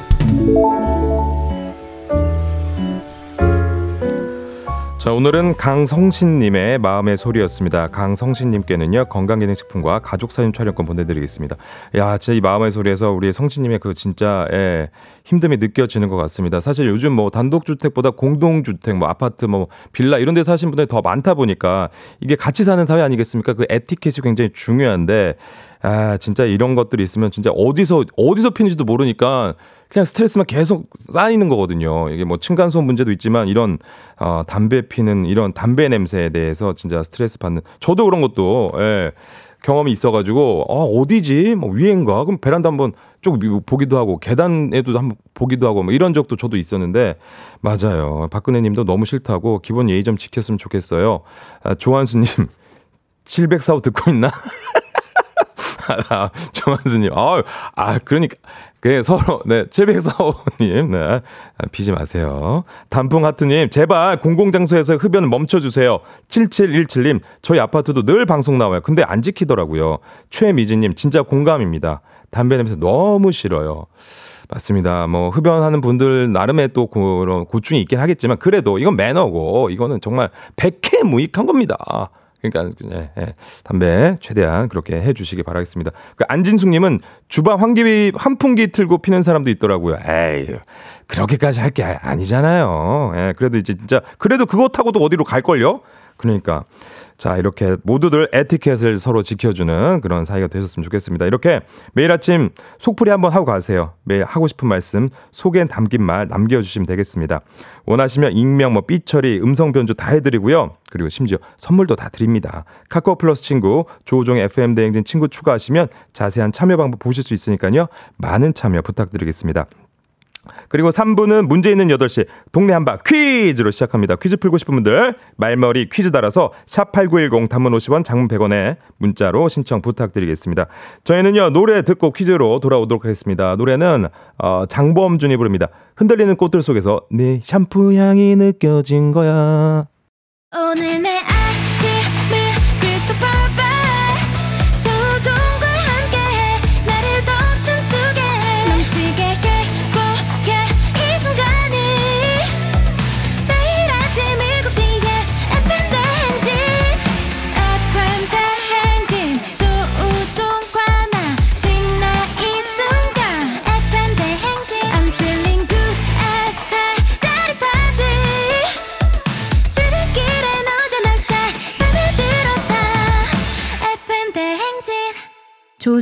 자, 오늘은 강성신님의 마음의 소리였습니다. 강성신님께는요, 건강기능식품과 가족사진 촬영권 보내드리겠습니다. 야, 진짜 이 마음의 소리에서 우리 성신님의 그 진짜, 예, 힘듦이 느껴지는 것 같습니다. 사실 요즘 뭐 단독주택보다 공동주택, 뭐 아파트, 뭐 빌라 이런 데 사신 분들이 더 많다 보니까 이게 같이 사는 사회 아니겠습니까? 그 에티켓이 굉장히 중요한데, 아, 진짜 이런 것들이 있으면 진짜 어디서, 어디서 피는지도 모르니까 그냥 스트레스만 계속 쌓이는 거거든요. 이게 뭐 층간소음 문제도 있지만 이런 어, 담배 피는 이런 담배 냄새에 대해서 진짜 스트레스 받는 저도 그런 것도 예, 경험이 있어가지고 어, 어디지 뭐 위엔가 그럼 베란다 한번 쭉 보기도 하고 계단에도 한번 보기도 하고 뭐 이런 적도 저도 있었는데 맞아요. 박근혜님도 너무 싫다고 기본 예의 좀 지켰으면 좋겠어요. 아, 조한수님 704호 듣고 있나? 아, 조한수님, 아, 아, 그러니까, 그 서로, 네, 704호님, 네, 아, 비지 마세요. 단풍 하트님, 제발 공공 장소에서 흡연 멈춰 주세요. 7717님, 저희 아파트도 늘 방송 나와요. 근데 안 지키더라고요. 최미진님, 진짜 공감입니다. 담배 냄새 너무 싫어요. 맞습니다. 뭐 흡연하는 분들 나름의 또 그런 고충이 있긴 하겠지만 그래도 이건 매너고 이거는 정말 백해 무익한 겁니다. 그러니까 예, 예. 담배 최대한 그렇게 해주시기 바라겠습니다. 그 안진숙님은 주방 환기 환풍기 틀고 피는 사람도 있더라고요. 에이 그렇게까지 할 게 아니잖아요. 예, 그래도 이제 진짜 그래도 그거 타고도 어디로 갈 걸요? 그러니까 자, 이렇게 모두들 에티켓을 서로 지켜주는 그런 사이가 되셨으면 좋겠습니다. 이렇게 매일 아침 속풀이 한번 하고 가세요. 매일 하고 싶은 말씀, 속에 담긴 말 남겨주시면 되겠습니다. 원하시면 익명, 뭐 삐처리, 음성 변조 다 해드리고요. 그리고 심지어 선물도 다 드립니다. 카카오 플러스 친구, 조우종의 FM 대행진 친구 추가하시면 자세한 참여 방법 보실 수 있으니까요. 많은 참여 부탁드리겠습니다. 그리고 3부는 문제 있는 8시 동네 한바 퀴즈로 시작합니다. 퀴즈 풀고 싶은 분들 말머리 퀴즈 달아서 샵8910 단문 50원 장문 100원에 문자로 신청 부탁드리겠습니다. 저희는요 노래 듣고 퀴즈로 돌아오도록 하겠습니다. 노래는 어, 장범준이 부릅니다. 흔들리는 꽃들 속에서 네 샴푸 향이 느껴진 거야. 오늘 내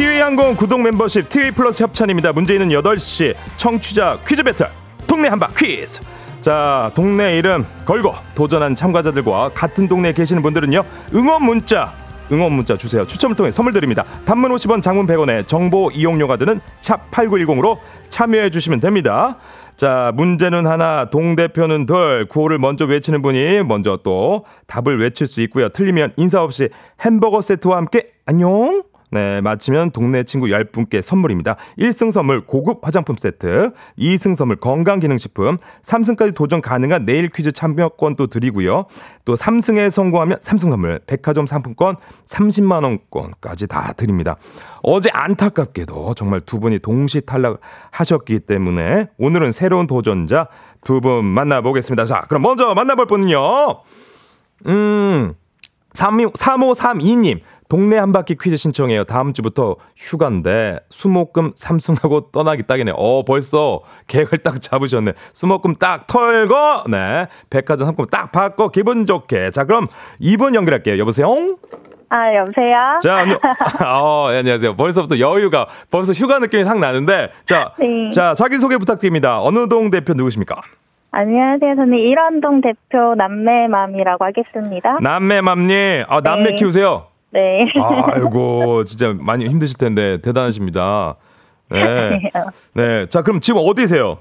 티웨이항공 구독 멤버십 티웨이 플러스 협찬입니다 문제 있는 8시 청취자 퀴즈 배틀 동네 한바 퀴즈 자 동네 이름 걸고 도전한 참가자들과 같은 동네에 계시는 분들은요 응원 문자 응원 문자 주세요. 추첨을 통해 선물 드립니다. 단문 50원, 장문 100원에 정보 이용료가 드는 샵 8910으로 참여해 주시면 됩니다. 자, 문제는 하나, 동대표는 둘, 구호를 먼저 외치는 분이 먼저 또 답을 외칠 수 있고요. 틀리면 인사 없이 햄버거 세트와 함께 안녕! 네, 맞히면 동네 친구 10분께 선물입니다. 1승 선물 고급 화장품 세트, 2승 선물 건강기능식품, 3승까지 도전 가능한 내일 퀴즈 참여권도 드리고요. 또 3승에 성공하면 3승 선물, 백화점 상품권 30만 원권까지 다 드립니다. 어제 안타깝게도 정말 두 분이 동시 탈락하셨기 때문에 오늘은 새로운 도전자 두 분 만나보겠습니다. 자, 그럼 먼저 만나볼 분은요. 음, 3532님. 동네 한 바퀴 퀴즈 신청해요. 다음 주부터 휴가인데 수목금 삼승하고 떠나기 딱이네. 어 벌써 계획을 딱 잡으셨네. 수목금 딱 털고 네 백화점 상품 딱 받고 기분 좋게. 자 그럼 2분 연결할게요. 여보세요. 아, 여보세요? 자, 안녕. 어, 예, 안녕하세요. 벌써부터 여유가, 벌써 휴가 느낌이 싹 나는데, 자, 네. 자, 자기 소개 부탁드립니다. 어느 동 대표 누구십니까? 안녕하세요. 저는 일원동 대표 남매맘이라고 하겠습니다. 남매맘님, 아, 남매 네. 키우세요? 네. 아이고, 진짜 많이 힘드실 텐데, 대단하십니다. 네. 네. 자, 그럼 지금 어디세요?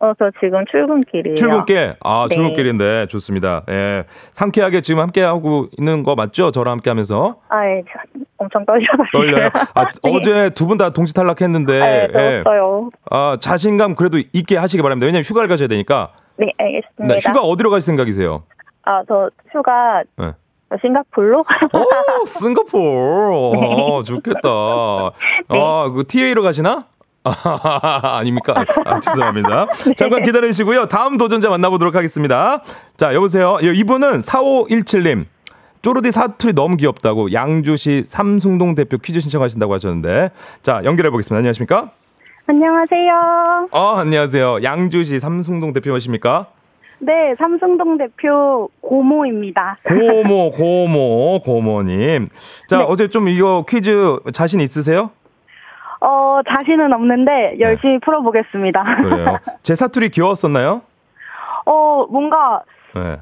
어, 저 지금 출근길이에요. 출근길. 아, 네. 출근길인데, 좋습니다. 예. 상쾌하게 지금 함께 하고 있는 거 맞죠? 저랑 함께 하면서. 아, 예, 저 엄청 떨려가지고. 떨려요? 아, 네. 어제 두 분 다 동시 탈락했는데. 네, 예. 들었어요. 아, 자신감 그래도 있게 하시기 바랍니다. 왜냐면 휴가를 가셔야 되니까. 네, 알겠습니다. 네, 휴가 어디로 가실 생각이세요? 아, 저 휴가 네. 싱가폴로? 오, 싱가포르. 어, 좋겠다. 아, 그 TA로 가시나? 아, 아닙니까? 아, 죄송합니다. 잠깐 기다리시고요. 다음 도전자 만나보도록 하겠습니다. 자, 여보세요. 예, 이분은 4517님. 쪼르디 사투리 너무 귀엽다고 양주시 삼숭동 대표 퀴즈 신청하신다고 하셨는데. 자, 연결해 보겠습니다. 안녕하십니까? 안녕하세요. 어, 안녕하세요. 양주시 삼숭동 대표이십니까? 네, 삼성동 대표 고모입니다. 고모, 고모, 고모님. 자, 네. 어제 좀 이거 퀴즈 자신 있으세요? 어, 자신은 없는데 열심히 풀어보겠습니다. 네. 그래요. 제 사투리 귀여웠었나요? 어, 뭔가 네.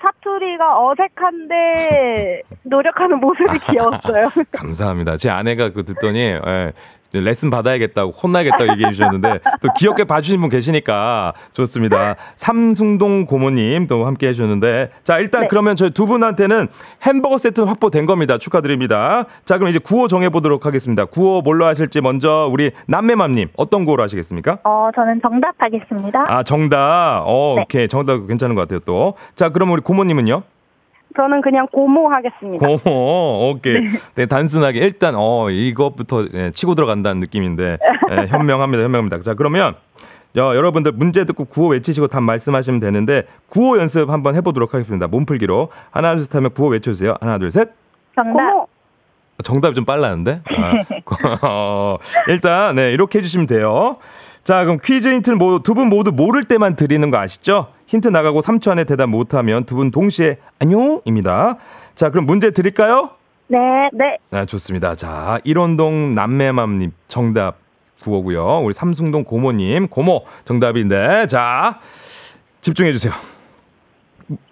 사투리가 어색한데 노력하는 모습이 귀여웠어요. 감사합니다. 제 아내가 그 듣더니 예, 레슨 받아야겠다고 혼나겠다고 얘기해 주셨는데 또 귀엽게 봐주신 분 계시니까 좋습니다. 삼숭동 고모님 또 함께 해주셨는데 자 일단 네. 그러면 저희 두 분한테는 햄버거 세트 확보된 겁니다. 축하드립니다. 자 그럼 이제 구호 정해 보도록 하겠습니다. 구호 뭘로 하실지 먼저 우리 남매맘님 어떤 구호로 하시겠습니까? 어, 저는 정답 하겠습니다. 아 정답. 어 네. 오케이 정답 괜찮은 것 같아요 또. 자 그럼 우리 고모님은요? 저는 그냥 고모 하겠습니다. 고모, 오케이. 네. 단순하게 일단 어 이것부터 예, 치고 들어간다는 느낌인데 예, 현명합니다, 현명합니다. 자 그러면 야, 여러분들 문제 듣고 구호 외치시고 답 말씀하시면 되는데 구호 연습 한번 해보도록 하겠습니다. 몸풀기로 하나 둘 셋 하면 구호 외쳐주세요. 하나 둘 셋. 정답. 정답이 좀 빨랐는데. 아, 어, 일단 네 이렇게 해주시면 돼요. 자 그럼 퀴즈 힌트는 두분 모두 모를 때만 드리는 거 아시죠? 힌트 나가고 3초 안에 대답 못하면 두 분 동시에 안녕입니다. 자 그럼 문제 드릴까요? 네, 네. 네, 좋습니다. 자, 일원동 남매맘님 정답 구호고요. 우리 삼숭동 고모님 고모 정답인데 자 집중해 주세요.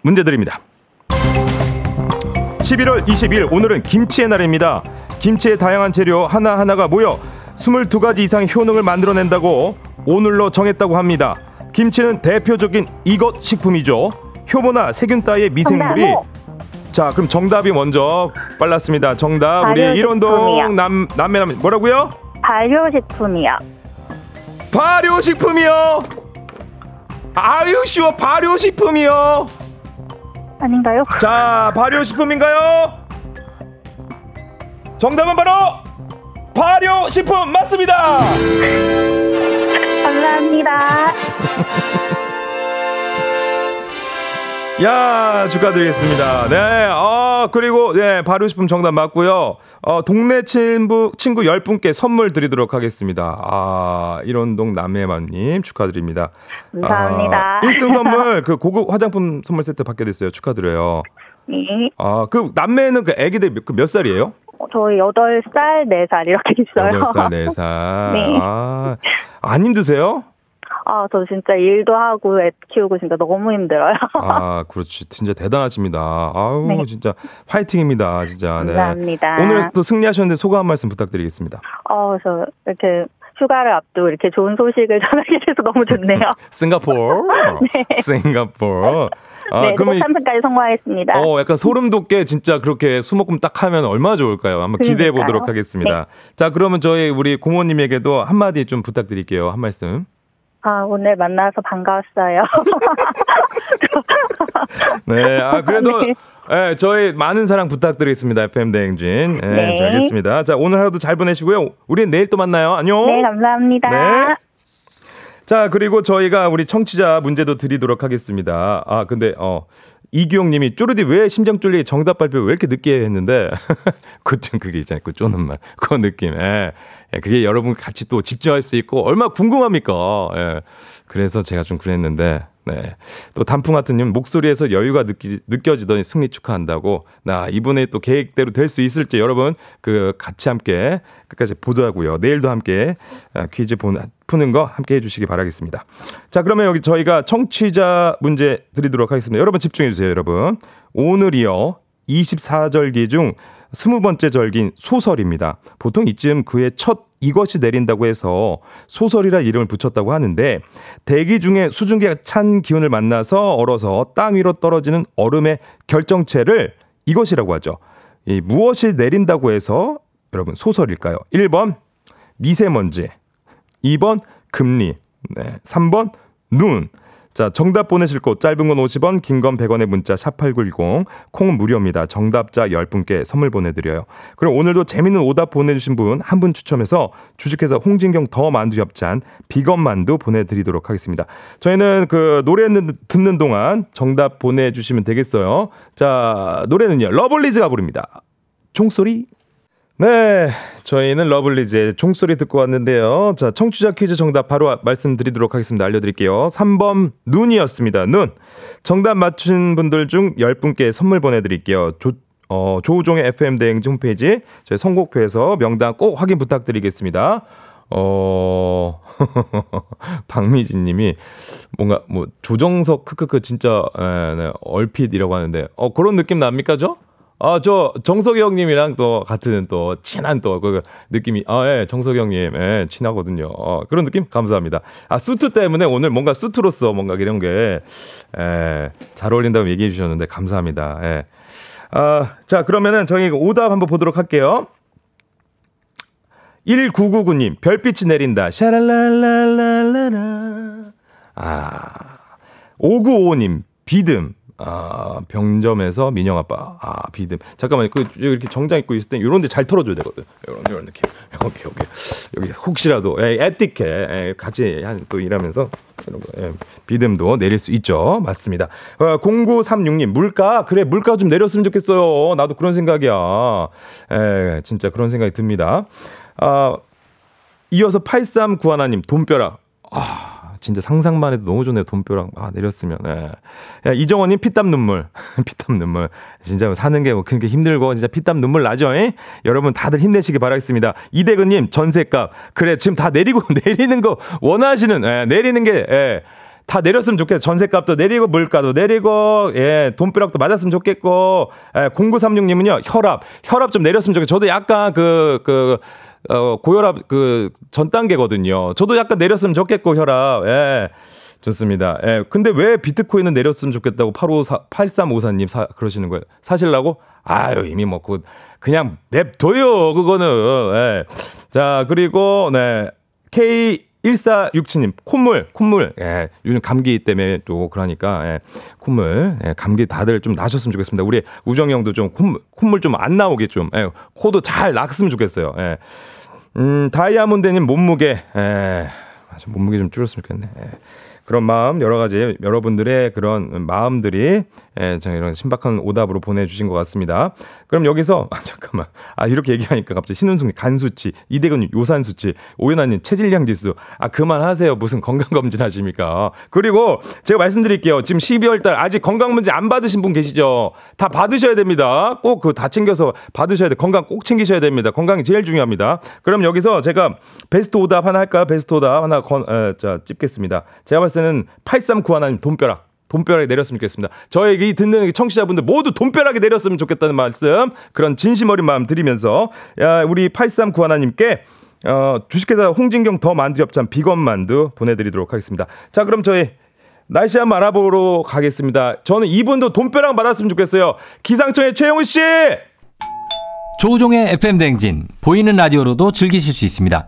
문제 드립니다. 11월 20일 오늘은 김치의 날입니다. 김치의 다양한 재료 하나하나가 모여 22가지 이상의 효능을 만들어낸다고 오늘로 정했다고 합니다. 김치는 대표적인 이것 식품이죠. 효모나 세균 따위의 미생물이 정답. 자, 그럼 정답이 먼저 빨랐습니다. 정답 우리. 일원동 남 남매남 뭐라고요? 발효식품이요. 발효식품이요. 아유시오 발효식품이요. 아닌가요? 자, 발효식품인가요? 정답은 바로 발효식품 맞습니다. 감사합니다. 야 축하드리겠습니다. 네, 어 그리고 네 발효식품 정답 맞고요. 어 동네 친구 친구 10분께 선물 드리도록 하겠습니다. 아 일원동 남해맘님 축하드립니다. 감사합니다. 아, 1승 선물 그 고급 화장품 선물 세트 받게 됐어요. 축하드려요. 네. 아그 남매는 그 아기들 몇, 그 몇 살이에요? 어, 저희 8살, 4살 이렇게 있어요. 8살, 4살. 네. 아, 안 힘드세요? 아, 저 진짜 일도 하고 애 키우고 진짜 너무 힘들어요. 아, 그렇지. 진짜 대단하십니다. 아우, 네. 진짜 화이팅입니다. 진짜. 네. 감사합니다. 오늘 또 승리하셨는데 소감 한 말씀 부탁드리겠습니다. 어, 저 이렇게 휴가를 앞두고 이렇게 좋은 소식을 전하게 돼서 너무 좋네요. 싱가포르. 싱가포르. 아, 네, 그러면 3승까지 성공하겠습니다. 어, 약간 소름 돋게 진짜 그렇게 수목금 딱 하면 얼마나 좋을까요? 한번 기대해 그러니까요. 보도록 하겠습니다. 자, 그러면 저희 우리 고모님에게도 한마디 좀 부탁드릴게요. 한 말씀. 아, 오늘 만나서 반가웠어요. 네, 아, 그래도, 네. 예, 저희 많은 사랑 부탁드리겠습니다. FM 대행진. 예, 네. 알겠습니다. 자, 오늘 하루도 잘 보내시고요. 우리는 내일 또 만나요. 안녕. 네, 감사합니다. 네. 자, 그리고 저희가 우리 청취자 문제도 드리도록 하겠습니다. 아, 근데, 어, 이규영 님이 쪼르디 왜 심장 쫄리 정답 발표 왜 이렇게 늦게 했는데 그좀 그게 있잖아요. 그 쪼는 말. 그 느낌. 예. 예, 그게 여러분 같이 또 집중할 수 있고 얼마나 궁금합니까? 예. 그래서 제가 좀 그랬는데 네. 또 단풍 같은 님 목소리에서 여유가 느끼, 느껴지더니 승리 축하한다고. 나 이번에 또 계획대로 될 수 있을지 여러분 그 같이 함께 끝까지 보도하고요. 내일도 함께 아, 퀴즈 본, 푸는 거 함께 해주시기 바라겠습니다. 자 그러면 여기 저희가 청취자 문제 드리도록 하겠습니다. 여러분 집중해 주세요, 여러분. 오늘이요 24절기 중 스무 번째 절기인 소설입니다. 보통 이쯤 그의 첫 이것이 내린다고 해서 소설이라 이름을 붙였다고 하는데 대기 중에 수증기가 찬 기운을 만나서 얼어서 땅 위로 떨어지는 얼음의 결정체를 이것이라고 하죠. 이 무엇이 내린다고 해서 여러분 소설일까요? 1번 미세먼지, 2번 금리, 네, 3번 눈. 자, 정답 보내실 곳 짧은 건 50원, 긴 건 100원의 문자 샵8910 콩은 무료입니다. 정답자 10분께 선물 보내 드려요. 그럼 오늘도 재밌는 오답 보내 주신 분 한 분 추첨해서 주식회사 홍진경 더 만두 협찬 비건 만두 보내 드리도록 하겠습니다. 저희는 그 노래 듣는 동안 정답 보내 주시면 되겠어요. 자, 노래는요. 러블리즈가 부릅니다. 총소리 네, 저희는 러블리즈의 종소리 듣고 왔는데요. 자, 청취자 퀴즈 정답 바로 말씀드리도록 하겠습니다. 알려드릴게요. 3번 눈이었습니다. 눈. 정답 맞춘 분들 중 10분께 선물 보내드릴게요. 조, 어, 조우종의 FM대행지 홈페이지 저희 선곡표에서 명단 꼭 확인 부탁드리겠습니다. 어, 박미진 님이 뭔가 뭐 조정석 크크크 진짜 에, 네, 얼핏이라고 하는데 어, 그런 느낌 납니까, 저? 아, 저, 정석이 형님이랑 또 같은 또 친한 또 그 느낌이, 아, 예, 정석이 형님, 예, 친하거든요. 어, 그런 느낌? 감사합니다. 아, 수트 때문에 오늘 뭔가 수트로서 뭔가 이런 게, 예, 잘 어울린다고 얘기해 주셨는데 감사합니다. 예. 아, 자, 그러면은 저희 오답 한번 보도록 할게요. 1999님, 별빛이 내린다. 샤랄랄랄랄라라. 아, 5955님, 비듬. 아, 병점에서 민영 아빠. 아, 비듬. 잠깐만요. 그, 이렇게 정장 입고 있을 땐 요런 데 잘 털어줘야 되거든. 요런, 요런 느낌. 여기, 여기. 여기 혹시라도, 에, 에티켓. 에, 같이 한, 또 일하면서. 이런 거, 에, 비듬도 내릴 수 있죠. 맞습니다. 어, 0936님, 물가. 그래, 물가 좀 내렸으면 좋겠어요. 나도 그런 생각이야. 에, 진짜 그런 생각이 듭니다. 아, 이어서 8391님, 돈벼락. 아, 진짜 상상만 해도 너무 좋네요. 돈벼락 아, 내렸으면. 예. 야, 이정원님 피땀 눈물. 피땀 눈물. 진짜 사는 게 뭐 그렇게 힘들고 진짜 피땀 눈물 나죠. 에? 여러분 다들 힘내시기 바라겠습니다. 이대근님 전세값. 그래 지금 다 내리고 내리는 거 원하시는 예, 내리는 게 예. 다 내렸으면 좋겠어. 전세값도 내리고 물가도 내리고 예, 돈벼락도 맞았으면 좋겠고. 예, 0936님은요. 혈압. 혈압 좀 내렸으면 좋겠어. 저도 약간 그그 그, 어, 고혈압 그 전 단계거든요. 저도 약간 내렸으면 좋겠고 혈압. 예. 좋습니다. 예. 근데 왜 비트코인은 내렸으면 좋겠다고 854 8354님 사, 그러시는 거예요. 사실라고? 아유, 이미 뭐 그, 그냥 냅둬요. 그거는. 예. 자, 그리고 네. K 1467님, 콧물, 콧물. 예, 요즘 감기 때문에 또 그러니까, 예, 콧물. 예, 감기 다들 좀 나셨으면 좋겠습니다. 우리 우정이 형도 좀 콧물, 콧물 좀 안 나오게 좀, 예, 코도 잘 났으면 좋겠어요. 예. 음, 다이아몬드님 몸무게, 예, 몸무게 좀 줄였으면 좋겠네. 예. 그런 마음 여러 가지 여러분들의 그런 마음들이 예, 저 이런 신박한 오답으로 보내주신 것 같습니다. 그럼 여기서 아, 잠깐만 아 이렇게 얘기하니까 갑자기 신은숙님 간 수치 이대근님 요산 수치 오연아님 체질량 지수 아 그만하세요 무슨 건강 검진 하십니까? 그리고 제가 말씀드릴게요 지금 12월달 아직 건강 문제 안 받으신 분 계시죠? 다 받으셔야 됩니다. 꼭 그 다 챙겨서 받으셔야 돼 건강 꼭 챙기셔야 됩니다. 건강이 제일 중요합니다. 그럼 여기서 제가 베스트 오답 하나 할까요? 베스트 오답 하나 건, 에, 자 찝겠습니다. 제가 봤을 때는 8391님 돈벼락 돈벼락이 내렸으면 좋겠습니다. 저에게 듣는 청취자분들 모두 돈벼락이 내렸으면 좋겠다는 말씀, 그런 진심 어린 마음 드리면서, 야, 우리 8391님께, 어, 주식회사 홍진경 더 만두 협찬 비건 만두 보내드리도록 하겠습니다. 자, 그럼 저희 날씨 한번 알아보러 가겠습니다. 저는 이분도 돈벼락 받았으면 좋겠어요. 기상청의 최용우 씨! 조우종의 FM 댕진 보이는 라디오로도 즐기실 수 있습니다.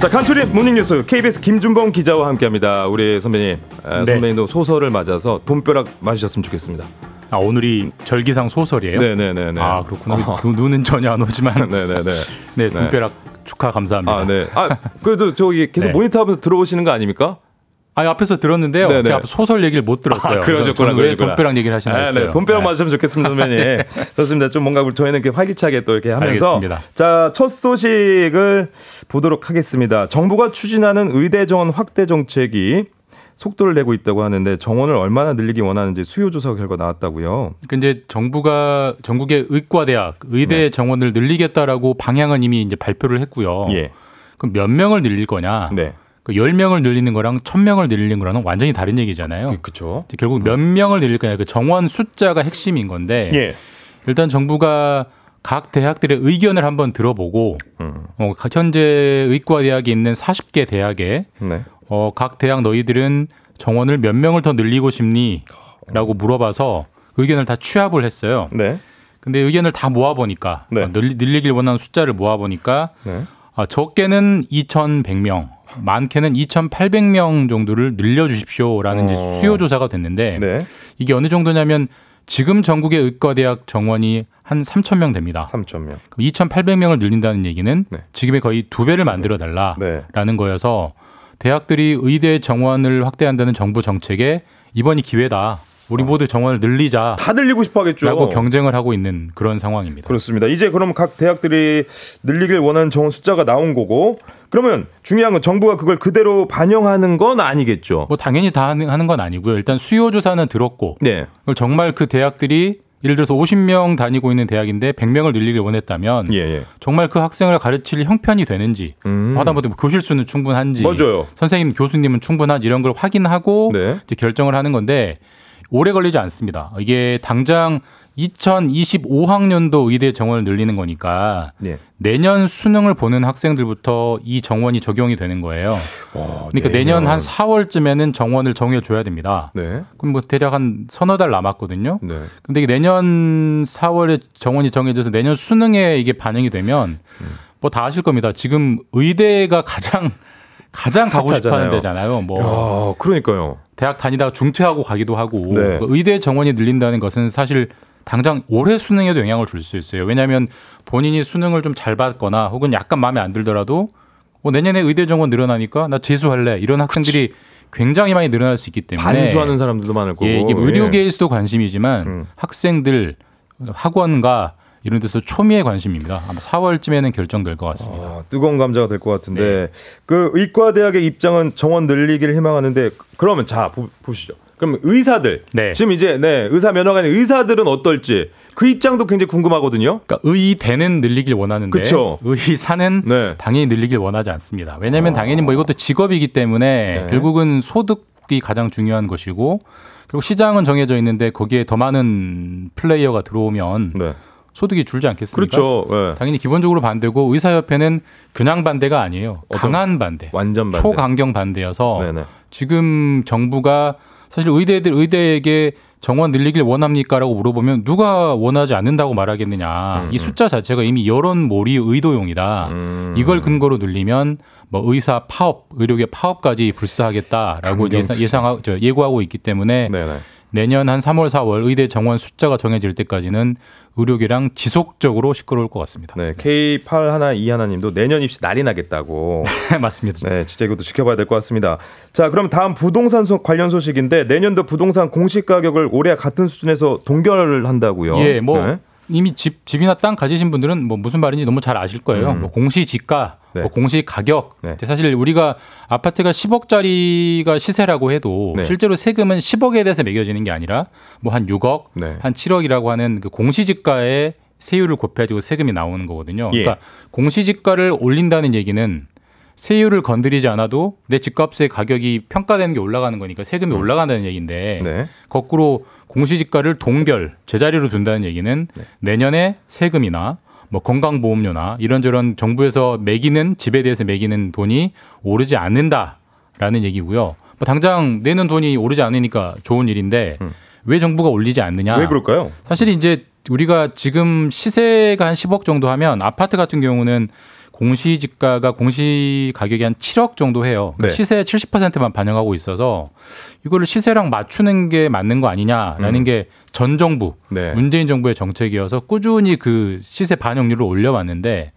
자, 간추린 모닝뉴스 KBS 김준범 기자와 함께합니다. 우리 선배님, 에, 네. 선배님도 소설을 맞아서 돈벼락 맞으셨으면 좋겠습니다. 아 오늘이 절기상 소설이에요? 네네네네. 아 그렇구나. 눈- 눈은 전혀 안 오지만 네네네. 네 돈벼락 축하 감사합니다. 아, 네. 아, 그래도 저기 계속 네. 모니터하면서 들어오시는 거 아닙니까? 아 앞에서 들었는데요. 네네. 제가 소설 얘기를 못 들었어요. 아, 그러셨구나. 왜. 돈벼락 얘기를 하시나 네, 했어요. 네, 돈벼락 네. 맞으면 좋겠습니다, 선배님. 좋습니다. 좀 뭔가 우리 저희는 이렇게 활기차게 또 이렇게 하면서. 알겠습니다. 자, 첫 소식을 보도록 하겠습니다. 정부가 추진하는 의대 정원 확대 정책이 속도를 내고 있다고 하는데 정원을 얼마나 늘리기 원하는지 수요 조사 결과 나왔다고요. 그 이제 정부가 전국의 의과대학 의대 정원을 늘리겠다라고 방향은 이미 이제 발표를 했고요. 네. 예. 그럼 몇 명을 늘릴 거냐? 네. 그 10명을 늘리는 거랑 1000명을 늘리는 거랑은 완전히 다른 얘기잖아요. 그렇죠. 결국 몇 명을 늘릴 거냐 그 정원 숫자가 핵심인 건데 예. 일단 정부가 각 대학들의 의견을 한번 들어보고 음. 어, 각 현재 의과 대학이 있는 40개 대학에 네. 어, 각 대학 너희들은 정원을 몇 명을 더 늘리고 싶니? 라고 물어봐서 의견을 다 취합을 했어요. 네. 근데 의견을 다 모아 보니까 네. 어, 늘리, 늘리길 원하는 숫자를 모아 보니까 네. 아, 적게는 2,100명, 많게는 2,800명 정도를 늘려주십시오라는 어. 수요 조사가 됐는데 네. 이게 어느 정도냐면 지금 전국의 의과대학 정원이 한 3,000명 됩니다. 3천 명. 2,800명을 늘린다는 얘기는 네. 지금의 거의 두 배를 만들어 달라라는 네. 거여서 대학들이 의대 정원을 확대한다는 정부 정책에 이번이 기회다. 우리 모두 정원을 늘리자. 다 늘리고 싶어 하겠죠. 라고 경쟁을 하고 있는 그런 상황입니다. 그렇습니다. 이제 그럼 각 대학들이 늘리길 원하는 정원 숫자가 나온 거고 그러면 중요한 건 정부가 그걸 그대로 반영하는 건 아니겠죠. 뭐 당연히 다 하는 건 아니고요. 일단 수요 조사는 들었고 네. 정말 그 대학들이 예를 들어서 50명 다니고 있는 대학인데 100명을 늘리길 원했다면 예, 예. 정말 그 학생을 가르칠 형편이 되는지 음. 하다못해 뭐 교실 수는 충분한지 맞아요. 선생님 교수님은 충분한지 이런 걸 확인하고 네. 결정을 하는 건데 오래 걸리지 않습니다. 이게 당장 2025학년도 의대 정원을 늘리는 거니까 예. 내년 수능을 보는 학생들부터 이 정원이 적용이 되는 거예요. 그러니까 내년 한 4월쯤에는 정원을 정해 줘야 됩니다. 네. 그럼 뭐 대략 한 서너 달 남았거든요. 네. 근데 이게 내년 4월에 정원이 정해져서 내년 수능에 이게 반영이 되면 뭐다 아실 겁니다. 지금 의대가 가장 가장 가고 싶어하는. 데잖아요. 뭐 야, 그러니까요. 대학 다니다가 중퇴하고 가기도 하고 네. 그 의대 정원이 늘린다는 것은 사실 당장 올해 수능에도 영향을 줄 수 있어요. 왜냐하면 본인이 수능을 좀 잘 봤거나 혹은 약간 마음에 안 들더라도 어, 내년에 의대 정원 늘어나니까 나 재수할래 이런 학생들이 굉장히 많이 늘어날 수 있기 때문에 반수하는 사람들도 많을 거고. 예, 이게 의료계에서도 관심이지만 음. 학생들 학원과 이런 데서 초미의 관심입니다. 아마 4월쯤에는 결정될 것 같습니다. 아, 뜨거운 감자가 될 것 같은데 네. 그 의과대학의 입장은 정원 늘리기를 희망하는데 그러면 자 보, 보시죠. 그럼 의사들 네. 지금 이제 네 의사 면허관의 의사들은 어떨지 그 입장도 굉장히 궁금하거든요. 그러니까 의대는 늘리길 원하는데 그쵸. 의사는 네. 당연히 늘리길 원하지 않습니다. 왜냐하면 당연히 뭐 이것도 직업이기 때문에 네. 결국은 소득이 가장 중요한 것이고 그리고 시장은 정해져 있는데 거기에 더 많은 플레이어가 들어오면 네. 소득이 줄지 않겠습니까? 그렇죠. 네. 당연히 기본적으로 반대고 의사협회는 그냥 반대가 아니에요. 강한 반대, 완전 반대. 초강경 반대여서 네네. 지금 정부가 사실 의대들 의대에게 정원 늘리길 원합니까라고 물어보면 누가 원하지 않는다고 말하겠느냐. 음, 이 숫자 자체가 이미 여론몰이 의도용이다. 음. 이걸 근거로 늘리면 뭐 의사 파업, 의료계 파업까지 불사하겠다라고 예상, 예상하고 저 예고하고 있기 때문에 네네. 내년 한 3월, 4월 의대 정원 숫자가 정해질 때까지는 의료계랑 지속적으로 시끄러울 것 같습니다. 네, K8 하나 2 하나님도 내년 입시 난리 나겠다고. 맞습니다. 네, 진짜 이것도 지켜봐야 될 것 같습니다. 자, 그럼 다음 부동산 소- 관련 소식인데 내년도 부동산 공시 가격을 올해 같은 수준에서 동결을 한다고요. 예, 뭐 네. 이미 집 집이나 땅 가지신 분들은 뭐 무슨 말인지 너무 잘 아실 거예요. 음. 뭐 공시 지가, 네. 뭐 공시 가격. 네. 사실 우리가 아파트가 10억짜리가 시세라고 해도 네. 실제로 세금은 10억에 대해서 매겨지는 게 아니라 뭐 한 6억, 네. 한 7억이라고 하는 그 공시지가의 세율을 곱해가지고 세금이 나오는 거거든요. 예. 그러니까 공시지가를 올린다는 얘기는 세율을 건드리지 않아도 내 집값의 가격이 평가되는 게 올라가는 거니까 세금이 올라간다는 얘기인데 네. 거꾸로 공시지가를 동결 제자리로 둔다는 얘기는 네. 내년에 세금이나 뭐 건강보험료나 이런저런 정부에서 매기는 집에 대해서 매기는 돈이 오르지 않는다라는 얘기고요. 뭐 당장 내는 돈이 오르지 않으니까 좋은 일인데 왜 정부가 올리지 않느냐? 음. 왜 그럴까요? 사실 이제 우리가 지금 시세가 한 10억 정도 하면 아파트 같은 경우는 공시지가가 공시 가격이 한 7억 정도 해요. 네. 시세 70%만 반영하고 있어서 이거를 시세랑 맞추는 게 맞는 거 아니냐라는 음. 게전 정부 네. 문재인 정부의 정책이어서 꾸준히 그 시세 반영률을 올려왔는데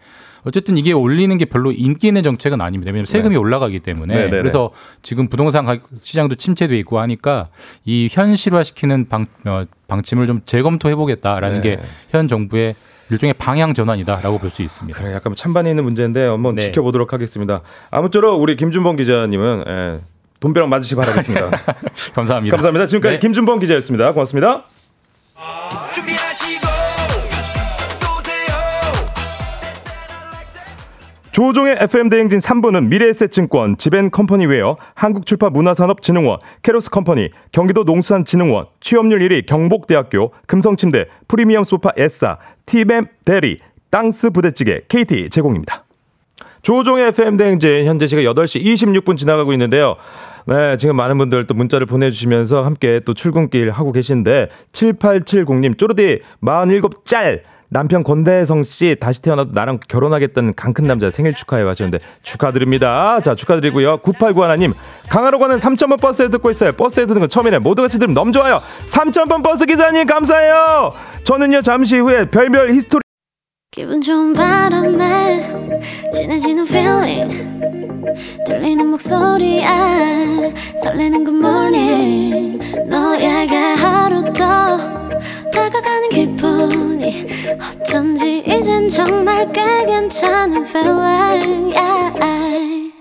어쨌든 이게 올리는 게 별로 인기 있는 정책은 아닙니다. 왜냐하면 세금이 올라가기 때문에 네, 네, 네. 그래서 지금 부동산 시장도 침체돼 있고 하니까 이 현실화시키는 방, 어, 방침을 좀 재검토해 보겠다라는 네. 게현 정부의 일종의 방향 전환이다라고 볼 수 있습니다. 그래 약간 찬반이 있는 문제인데 한번 네. 지켜보도록 하겠습니다. 아무쪼록 우리 김준범 기자님은 예, 돈벼락 맞으시 기 바라겠습니다. 감사합니다. 감사합니다. 지금까지 네. 김준범 기자였습니다. 고맙습니다. 조우종의 FM 대행진 3부는 미래에셋증권, 지벤컴퍼니웨어, 한국출판문화산업진흥원, 캐로스 컴퍼니, 경기도 농수산진흥원, 취업률 1위 경복대학교, 금성침대, 프리미엄 소파 에싸, 티맵 대리, 땅스 부대찌개, KT 제공입니다. 조우종의 FM 대행진 현재 시각 8시 26분 지나가고 있는데요. 네, 지금 많은 분들 또 문자를 보내주시면서 함께 또 출근길 하고 계신데 7870님 쪼르디 47짤 남편 권대성 씨 다시 태어나도 나랑 결혼하겠다는 간 큰 남자 생일 축하해 하셨는데 축하드립니다. 자 축하드리고요. 9891 하나님 강화로 가는 3,000번 버스에 듣고 있어요. 버스에 듣는 거 처음이네. 모두 같이 들으면 너무 좋아요. 3,000번 버스 기사님 감사해요. 저는요 잠시 후에 별별 히스토리 기분 좋은 바람에 진해지는 feeling 들리는 목소리에 설레는 good morning 너에게 하루 더 어쩐지 이젠 정말 꽤 괜찮은 feeling yeah.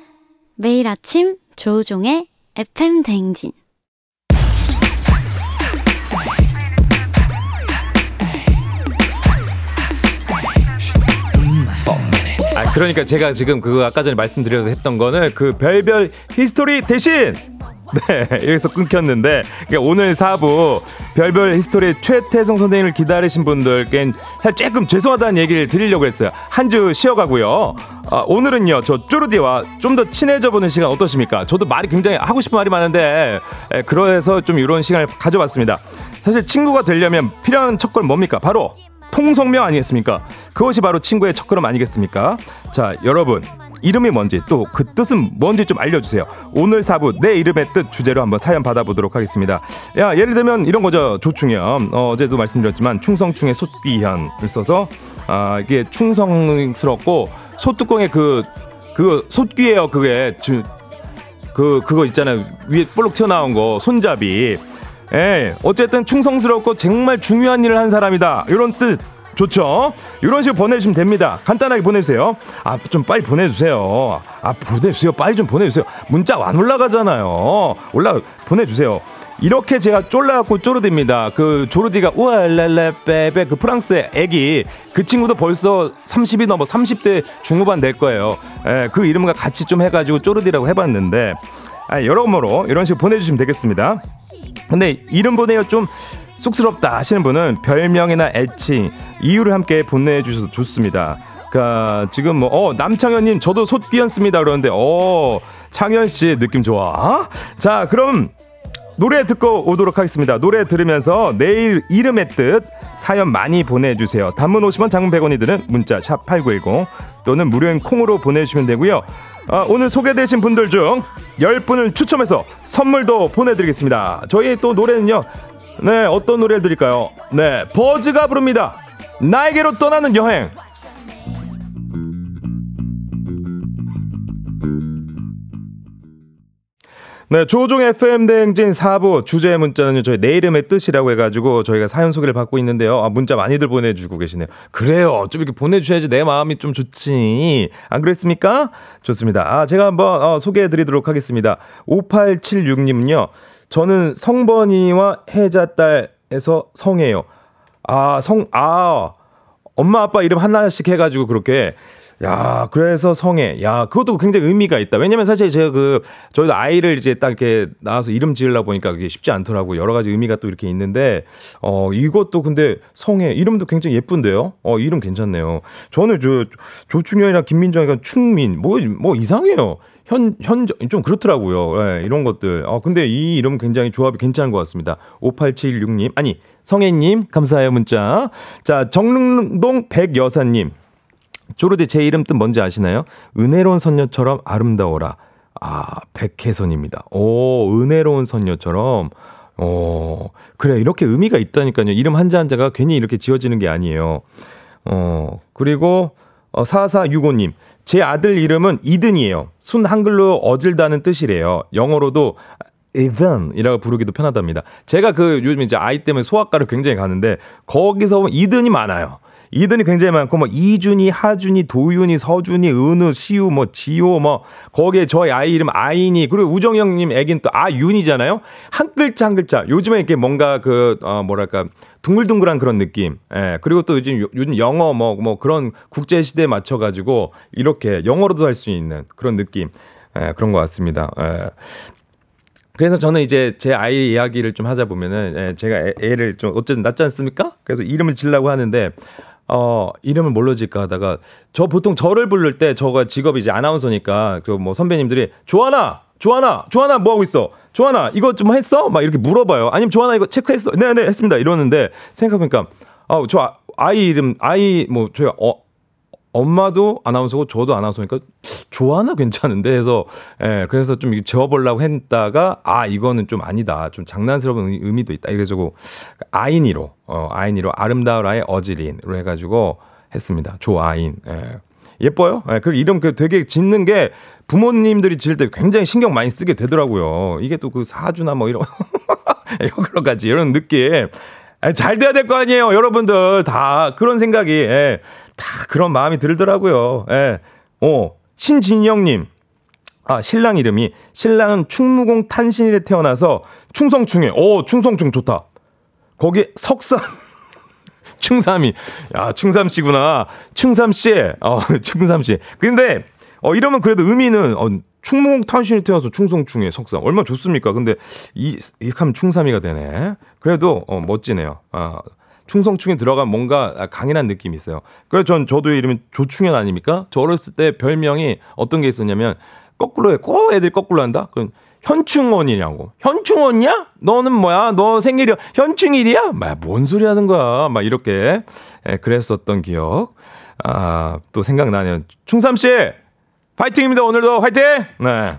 매일 아침 조우종의 FM 댕진 아 그러니까 제가 지금 그거 아까 전에 말씀드려서 했던 거는 그 별별 히스토리 대신 네 여기서 끊겼는데 그러니까 오늘 4부 별별 히스토리 최태성 선생님을 기다리신 분들께 살 조금 죄송하다는 얘기를 드리려고 했어요 한 주 쉬어가고요 아, 오늘은요 저 쪼르디와 좀 더 친해져 보는 시간 어떠십니까 저도 말이 굉장히 하고 싶은 말이 많은데 에, 그래서 좀 이런 시간을 가져봤습니다 사실 친구가 되려면 필요한 첫걸 뭡니까 바로 통성명 아니겠습니까? 그것이 바로 친구의 첫걸음 아니겠습니까? 자, 여러분. 이름이 뭔지 또 그 뜻은 뭔지 좀 알려주세요. 오늘 사부 내 이름의 뜻 주제로 한번 사연 받아보도록 하겠습니다. 야 예를 들면 이런 거죠. 조충현 어, 어제도 말씀드렸지만 충성충의 솥귀현을 써서 아 이게 충성스럽고 소뚜껑에 그그 솥귀예요. 그게 주, 그 그거 있잖아요 위에 볼록 튀어나온 거 손잡이 예 어쨌든 충성스럽고 정말 중요한 일을 한 사람이다 이런 뜻 좋죠? 이런 식으로 보내주시면 됩니다. 간단하게 보내주세요. 아 좀 빨리 보내주세요. 아 보내주세요. 빨리 좀 보내주세요. 문자 안 올라가잖아요. 올라 보내주세요. 이렇게 제가 쫄라갖고 쪼르디입니다. 그 조르디가 우알랄라 빼빼 그 프랑스의 애기. 그 친구도 벌써 30이 넘어 30대 중후반 될 거예요. 예, 그 이름과 같이 좀 해가지고 쪼르디라고 해봤는데 아, 여러모로 이런 식으로 보내주시면 되겠습니다. 근데 이름 보내요 좀 쑥스럽다 하시는 분은 별명이나 애칭 이유를 함께 보내주셔서 좋습니다. 그니까 지금 뭐 어 남창현님 저도 솥비었습니다 그러는데 어 창현 씨 느낌 좋아. 자 그럼 노래 듣고 오도록 하겠습니다. 노래 들으면서 내일 이름의 뜻 사연 많이 보내주세요. 단문 50원 장문 100원이 드는 문자 샵 8910 또는 무료인 콩으로 보내주시면 되고요. 아, 오늘 소개되신 분들 중 10분을 추첨해서 선물도 보내드리겠습니다. 저희 또 노래는요. 네 어떤 노래 드릴까요? 네 버즈가 부릅니다. 나에게로 떠나는 여행 네, 조종 FM 대행진 4부 주제 문자는 저희 내 이름의 뜻이라고 해가지고 저희가 사연 소개를 받고 있는데요. 아, 문자 많이들 보내주고 계시네요. 그래요. 좀 이렇게 보내주셔야지 내 마음이 좀 좋지. 안 그랬습니까? 좋습니다. 아, 제가 한번 어, 소개해드리도록 하겠습니다. 5876님은요. 저는 성번이와 해자딸에서 성이에요. 아, 성, 아, 엄마 아빠 이름 하나씩 해가지고 그렇게 야, 그래서 성애. 야, 그것도 굉장히 의미가 있다. 왜냐면 사실 제가 그, 저희도 아이를 이제 딱 이렇게 나와서 이름 지으려 보니까 그게 쉽지 않더라고. 여러 가지 의미가 또 이렇게 있는데, 어, 이것도 근데 성애. 이름도 굉장히 예쁜데요? 어, 이름 괜찮네요. 저는 저, 조충현이랑 김민정이랑 충민. 뭐, 뭐 이상해요. 현, 현, 좀 그렇더라고요. 예, 이런 것들. 어, 근데 이 이름 굉장히 조합이 괜찮은 것 같습니다. 5876님. 아니, 성애님, 감사해요, 문자. 자, 정릉동 백여사님. 쪼르디 제 이름 뜻 뭔지 아시나요? 은혜로운 선녀처럼 아름다워라. 아, 백혜선입니다. 오, 은혜로운 선녀처럼. 어, 그래, 이렇게 의미가 있다니까요. 이름 한자 한자가 괜히 이렇게 지어지는 게 아니에요. 어, 그리고, 어, 4465님. 제 아들 이름은 이든이에요. 순 한글로 어질다는 뜻이래요. 영어로도 이든이라고 부르기도 편하답니다. 제가 그 요즘 이제 아이 때문에 소아과를 굉장히 가는데 거기서 이든이 많아요. 이든이 굉장히 많고 뭐 이준이, 하준이, 도윤이, 서준이, 은우, 시우, 뭐 지호, 뭐 거기에 저희 아이 이름 아인이 그리고 우정 형님 애긴 또 아윤이잖아요. 한 글자 한 글자. 요즘에 이렇게 뭔가 그 어, 뭐랄까 둥글둥글한 그런 느낌. 예. 그리고 또 요즘 요즘 영어 뭐뭐 그런 국제 시대에 맞춰 가지고 이렇게 영어로도 할 수 있는 그런 느낌. 예, 그런 것 같습니다. 예. 그래서 저는 이제 제 아이 이야기를 좀 하자 보면은 예, 제가 애, 애를 좀 어쨌든 낳지 않습니까? 그래서 이름을 지려고 하는데 어 이름을 뭘로 질까 하다가 저 보통 저를 부를 때 저가 직업이 이제 아나운서니까 그 뭐 선배님들이 조하나 조하나 조하나 뭐 하고 있어? 조하나 이거 좀 했어? 막 이렇게 물어봐요. 아니면 조하나 이거 체크했어? 네네 했습니다. 이러는데 생각해보니까 아저 아이 이름 아이 뭐 저희 어 엄마도 아나운서고 저도 아나운서니까 조하나 괜찮은데 해서 예 그래서 좀 지워보려고 했다가 아 이거는 좀 아니다. 좀 장난스러운 의- 의미도 있다. 이래가지고 아인이로 어 아인이로 아름다워라의 어지린으로 해가지고 했습니다. 조아인. 예. 예뻐요. 예 그리고 이름 그 되게 짓는 게 부모님들이 지을 때 굉장히 신경 많이 쓰게 되더라고요. 이게 또 그 사주나 뭐 이런 여러 가지 이런 느낌. 아, 잘 돼야 될 거 아니에요 여러분들. 다 그런 생각이. 예. 다 그런 마음이 들더라고요. 예. 어, 신진영님. 아, 신랑 이름이, 신랑은 충무공 탄신일에 태어나서 충성충해. 오, 충성충 좋다. 거기 석삼. 충삼이. 야, 충삼씨구나. 충삼씨. 어, 충삼씨. 근데, 어, 이러면 그래도 의미는, 어, 충무공 탄신일 태어나서 충성충해, 석삼. 얼마나 좋습니까? 근데, 이, 이렇게 하면 충삼이가 되네. 그래도, 어, 멋지네요. 아, 충성충에 들어간 뭔가 강인한 느낌이 있어요. 그래서 전 저도 이름이 조충현 아닙니까? 저 어렸을 때 별명이 어떤 게 있었냐면 거꾸로 해. 꼭 애들 거꾸로 한다? 그럼 현충원이냐고. 현충원이야? 너는 뭐야? 너 생일이 현충일이야? 막 뭔 소리 하는 거야? 막 이렇게 예, 그랬었던 기억. 아, 또 생각나네요. 충삼 씨! 파이팅입니다. 오늘도 화이팅! 네.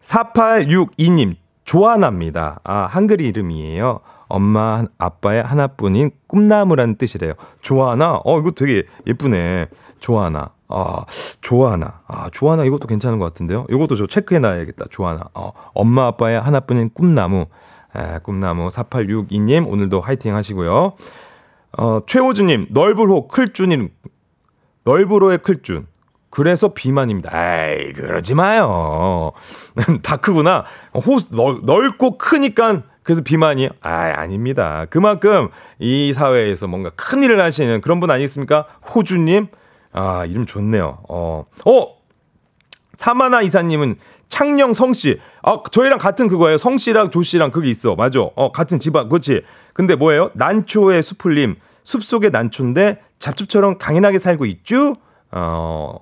4862님, 조아나입니다. 아, 한글 이름이에요. 엄마, 아빠의 하나뿐인 꿈나무라는 뜻이래요. 조아나? 어, 이거 되게 예쁘네. 조아나. 아, 조아나. 아, 조아나 이것도 괜찮은 것 같은데요. 이것도 저 체크해 놔야겠다. 조아나. 어, 엄마, 아빠의 하나뿐인 꿈나무. 에, 꿈나무 4862님, 오늘도 화이팅 하시고요. 어, 최호주님, 넓을호 클준님, 넓으로의 클준. 그래서 비만입니다. 에이, 그러지 마요. 다 크구나. 호, 넓, 넓고 크니까 그래서 비만이에요? 아, 아닙니다. 그만큼 이 사회에서 뭔가 큰 일을 하시는 그런 분 아니겠습니까? 호주님? 아, 이름 좋네요. 어, 어! 사마나 이사님은 창녕 성씨. 아, 저희랑 같은 그거예요. 성씨랑 조씨랑 그게 있어. 맞아. 어, 같은 집안. 그렇지. 근데 뭐예요? 난초의 수풀님. 숲속의 난초인데 잡초처럼 강인하게 살고 있죠? 어,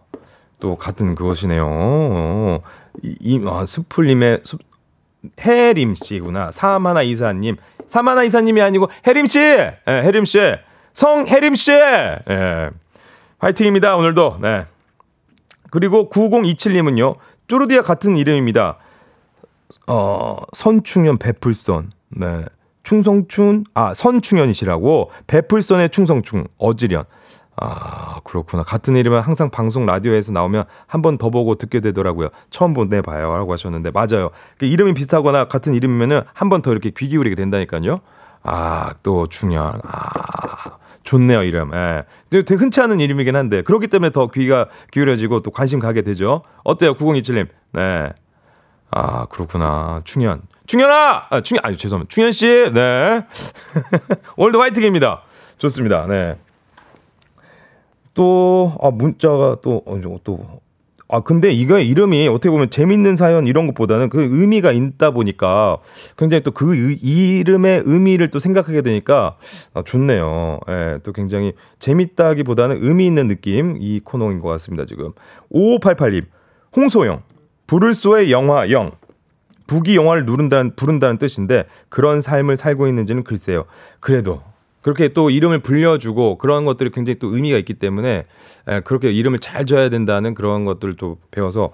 또 같은 그것이네요. 어, 이, 이 아, 수풀님의 숲, 해림 씨구나. 사마나 이사님. 사마나 이사님이 아니고 해림 씨. 예, 해림 씨. 성 해림 씨. 예. 화이팅입니다. 오늘도. 네. 그리고 9027님은요. 쪼르디와 같은 이름입니다. 어, 선충현 베풀선. 네. 충성춘, 아, 선충현이시라고. 베풀선의 충성충, 어지련. 아, 그렇구나. 같은 이름은 항상 방송 라디오에서 나오면 한 번 더 보고 듣게 되더라고요. 처음 보내 봐요. 라고 하셨는데, 맞아요. 그 이름이 비슷하거나 같은 이름이면은 한 번 더 이렇게 귀 기울이게 된다니까요. 아, 또 충현. 아, 좋네요, 이름. 예. 되게 흔치 않은 이름이긴 한데, 그렇기 때문에 더 귀가 기울여지고 또 관심 가게 되죠. 어때요, 9027님? 네. 아, 그렇구나. 충현. 충현아! 아, 충현, 아니, 죄송합니다. 충현씨, 네. 오늘도 화이팅입니다. 좋습니다. 네. 또, 아, 문자가 또, 어, 또, 아, 근데 이거 이름이 어떻게 보면 재밌는 사연 이런 것보다는 그 의미가 있다 보니까 굉장히 또 그 이름의 의미를 또 생각하게 되니까 아, 좋네요. 예, 또 굉장히 재밌다기 보다는 의미 있는 느낌 이 코너인 것 같습니다, 지금. 5588님, 홍소영, 부를소의 영화 영. 북이 영화를 누른다는, 부른다는 뜻인데 그런 삶을 살고 있는지는 글쎄요. 그래도 그렇게 또 이름을 불려주고 그런 것들이 굉장히 또 의미가 있기 때문에 에, 그렇게 이름을 잘 줘야 된다는 그런 것들도 배워서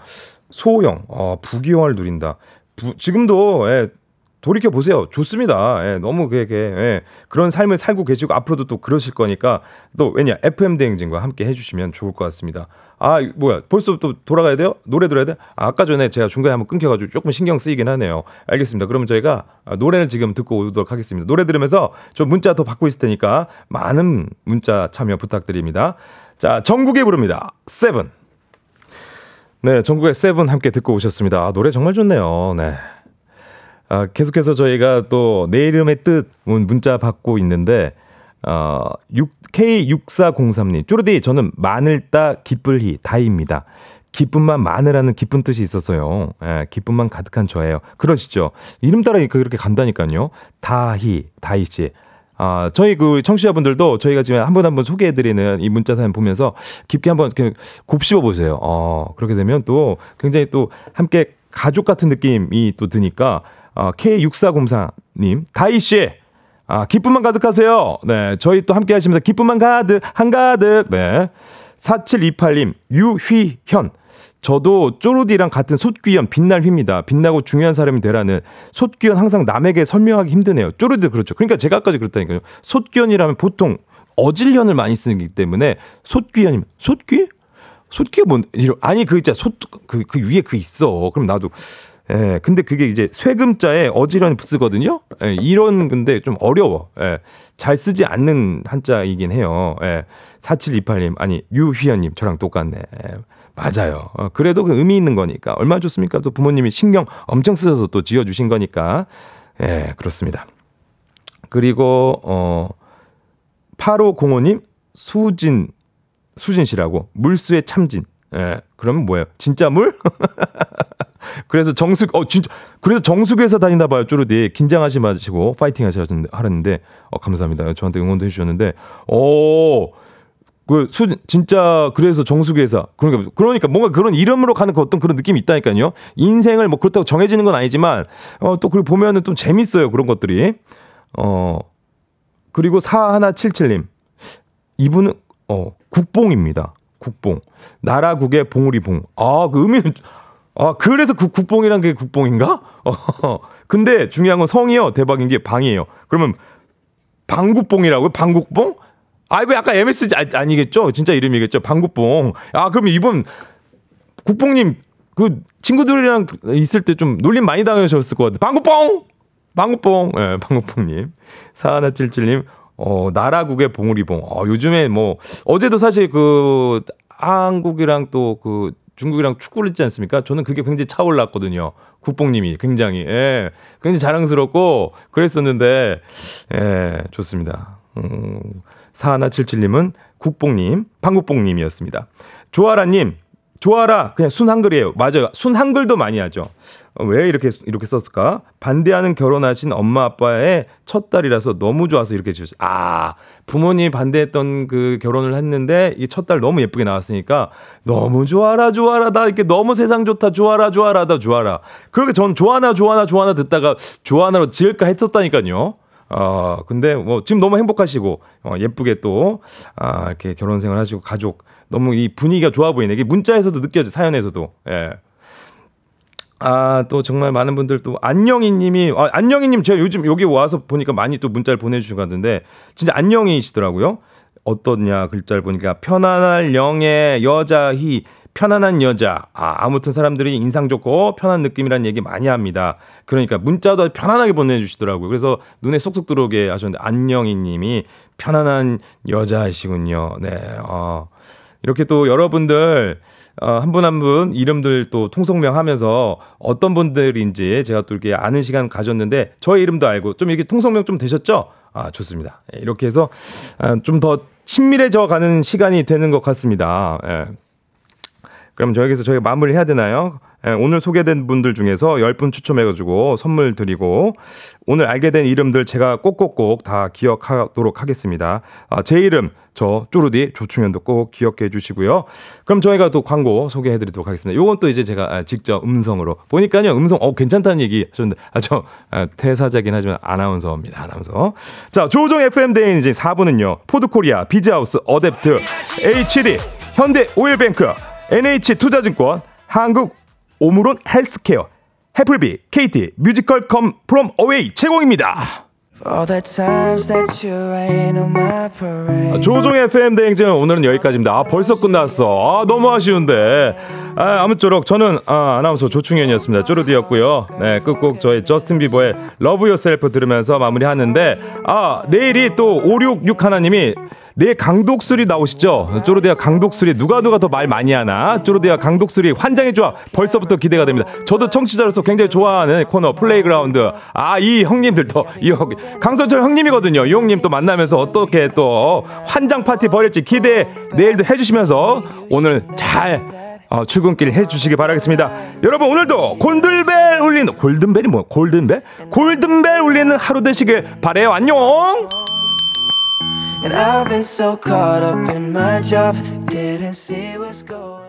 소형, 어, 부귀영화를 누린다. 부, 지금도 예, 돌이켜 보세요. 좋습니다. 예, 너무 그게 예, 그런 삶을 살고 계시고 앞으로도 또 그러실 거니까 또 왜냐 FM 대행진과 함께 해주시면 좋을 것 같습니다. 아 뭐야 벌써 또 돌아가야 돼요? 노래 들어야 돼? 아, 아까 전에 제가 중간에 한번 끊겨가지고 조금 신경 쓰이긴 하네요. 알겠습니다. 그러면 저희가 노래를 지금 듣고 오도록 하겠습니다. 노래 들으면서 저 문자 더 받고 있을 테니까 많은 문자 참여 부탁드립니다. 자 정국이 부릅니다. Seven. 네, 정국의 Seven 함께 듣고 오셨습니다. 아, 노래 정말 좋네요. 네. 아, 계속해서 저희가 또 내 이름의 뜻 문자 받고 있는데 어, 6, K6403님. 쪼르디, 저는 마늘 따 기쁠히 다입니다. 기쁨만 마늘하는 기쁜 뜻이 있었어요. 예, 기쁨만 가득한 저예요. 그러시죠. 이름 따라 그렇게 간다니까요. 다희, 다희 씨. 아, 저희 그 청취자분들도 저희가 지금 한번한번 소개해드리는 이 문자 사연 보면서 깊게 한번 이렇게 곱씹어 보세요. 어, 그렇게 되면 또 굉장히 또 함께 가족 같은 느낌이 또 드니까, 어, K6404님, 다희 씨! 아, 기쁨만 가득하세요. 네. 저희 또 함께 하시면서 기쁨만 가득, 한가득. 네. 4728님, 유휘현. 저도 쪼르디랑 같은 솥귀연 빛날 휘입니다. 빛나고 중요한 사람이 되라는 솥귀연 항상 남에게 설명하기 힘드네요. 쪼르디 그렇죠. 그러니까 제가 아까 그랬다니까요. 솥귀연이라면 보통 어질련을 많이 쓰기 때문에 솥귀연이면 솥귀? 솥귀가 뭔 아니 그 진짜 솥그 그 위에 그 있어. 그럼 나도 예, 근데 그게 이제 쇠금자에 어지간히 쓰거든요. 예, 이런 근데 좀 어려워. 예, 잘 쓰지 않는 한자이긴 해요. 예, 4728님, 아니, 유휘연님, 저랑 똑같네. 예, 맞아요. 어, 그래도 그 의미 있는 거니까. 얼마나 좋습니까? 또 부모님이 신경 엄청 쓰셔서 또 지어주신 거니까. 예, 그렇습니다. 그리고, 어, 8505님, 수진, 수진 씨라고, 물수의 참진. 예, 그러면 뭐예요? 진짜 물? 그래서 정숙, 어, 진짜, 그래서 정숙에서 다니나 봐요, 쪼르디. 긴장하지 마시고, 파이팅 하셨는데, 어, 감사합니다. 저한테 응원도 해주셨는데, 오, 그, 수, 진짜, 그래서 정수기회사. 그러니까, 그러니까 뭔가 그런 이름으로 가는 그 어떤 그런 느낌이 있다니까요. 인생을 뭐 그렇다고 정해지는 건 아니지만, 어, 또 그리고 보면은 좀 재밌어요. 그런 것들이. 어, 그리고 4177님. 이분은, 어, 국뽕입니다. 국뽕. 나라국의 봉우리 봉. 아, 그 의미는, 아, 그래서 그 국뽕이란 게 국뽕인가? 어, 근데 중요한 건 성이요. 대박인 게 방이에요. 그러면 방국뽕이라고요? 방국뽕? 아, 이거 약간 MSG 아, 니겠죠 진짜 이름이겠죠? 방국뽕. 아, 그럼 이분 국뽕님 그 친구들이랑 있을 때 좀 놀림 많이 당하셨을 것 같아요. 방국뽕! 방국뽕. 예, 네, 방국뽕님. 사하나칠칠님. 어, 나라국의 봉우리봉. 어, 요즘에 뭐, 어제도 사실 그, 한국이랑 또 그, 중국이랑 축구를 했지 않습니까? 저는 그게 굉장히 차올랐거든요. 국뽕님이 굉장히, 예, 굉장히 자랑스럽고 그랬었는데, 예, 좋습니다. 음, 사하나칠칠님은 국뽕님, 방국뽕님이었습니다. 조아라님, 조아라, 그냥 순 한글이에요. 맞아요. 순 한글도 많이 하죠. 왜 이렇게 이렇게 썼을까? 반대하는 결혼하신 엄마 아빠의 첫 딸이라서 너무 좋아서 이렇게 주셨어요. 아 부모님이 반대했던 그 결혼을 했는데 이 첫 딸 너무 예쁘게 나왔으니까 너무 좋아라 좋아라 나 이렇게 너무 세상 좋다 좋아라 좋아라 다 좋아라. 그렇게 전 좋아나 좋아나 좋아나 듣다가 좋아나로 지을까 했었다니까요. 어, 근데 뭐 지금 너무 행복하시고 어, 예쁘게 또 아, 이렇게 결혼 생활 하시고 가족 너무 이 분위기가 좋아 보이네. 이게 문자에서도 느껴져 사연에서도. 예. 아, 또 정말 많은 분들 또 안녕이 님이 아, 안녕이 님 제가 요즘 여기 와서 보니까 많이 또 문자를 보내 것 같은데 진짜 안녕이시더라고요. 어떻냐 글자를 보니까 편안할 영의 여자희 편안한 여자. 아, 아무튼 사람들이 인상 좋고 편한 느낌이라는 얘기 많이 합니다. 그러니까 문자도 편안하게 보내주시더라고요. 그래서 눈에 쏙쏙 들어오게 하셨는데 안녕이 님이 편안한 여자이시군요. 네. 어. 이렇게 또 여러분들 어, 한 분 한 분 이름들 또 통성명 하면서 어떤 분들인지 제가 또 이렇게 아는 시간 가졌는데 저의 이름도 알고 좀 이렇게 통성명 좀 되셨죠? 아, 좋습니다. 예, 이렇게 해서 아, 좀더 친밀해져 가는 시간이 되는 것 같습니다. 예. 그럼 저에게서 저희가 마무리 해야 되나요? 예, 오늘 소개된 분들 중에서 10분 추첨해가지고 선물 드리고 오늘 알게 된 이름들 제가 꼭꼭꼭 다 기억하도록 하겠습니다. 아, 제 이름 저 쪼르디 조충현도 꼭 기억해 주시고요. 그럼 저희가 또 광고 소개해 드리도록 하겠습니다. 요건 또 이제 제가 아, 직접 음성으로 보니까요. 음성 어 괜찮다는 얘기 하셨는데 아 저 아, 퇴사자긴 하지만 아나운서입니다. 아나운서. 자, 조우종 FM 대행진 이제 4부는요. 포드코리아, 비즈하우스, 어댑트, HD, 현대 오일뱅크, NH 투자증권, 한국 오므론 헬스케어, 해플비, KT, 뮤지컬 Come From Away 제공입니다. 조우종의 FM 대행진 오늘은 여기까지입니다. 아, 벌써 끝났어. 아, 너무 아쉬운데. 아, 아무쪼록 저는 아, 아나운서 조충현이었습니다. 쪼르디였고요. 네, 끝곡 저희 저스틴 비버의 Love Yourself 들으면서 마무리하는데 아, 내일이 또 566 하나님이 내 강독술이 나오시죠? 쪼르디아 강독술이 누가 누가 더 말 많이 하나? 쪼르디아 강독술이 환장의 조합 벌써부터 기대가 됩니다. 저도 청취자로서 굉장히 좋아하는 코너 playground. 아, 이 형님들도 이 형, 강선철 형님이거든요. 이 형님 또 만나면서 어떻게 또 환장 파티 벌일지 기대 내일도 해주시면서 오늘 잘 어, 출근길 해주시기 바라겠습니다. 여러분 오늘도 골든벨 울리는 골든벨이 뭐야? 골든벨? 골든벨 울리는 하루 되시길 바래요. 안녕. And I've been so caught up in my job, didn't see what's going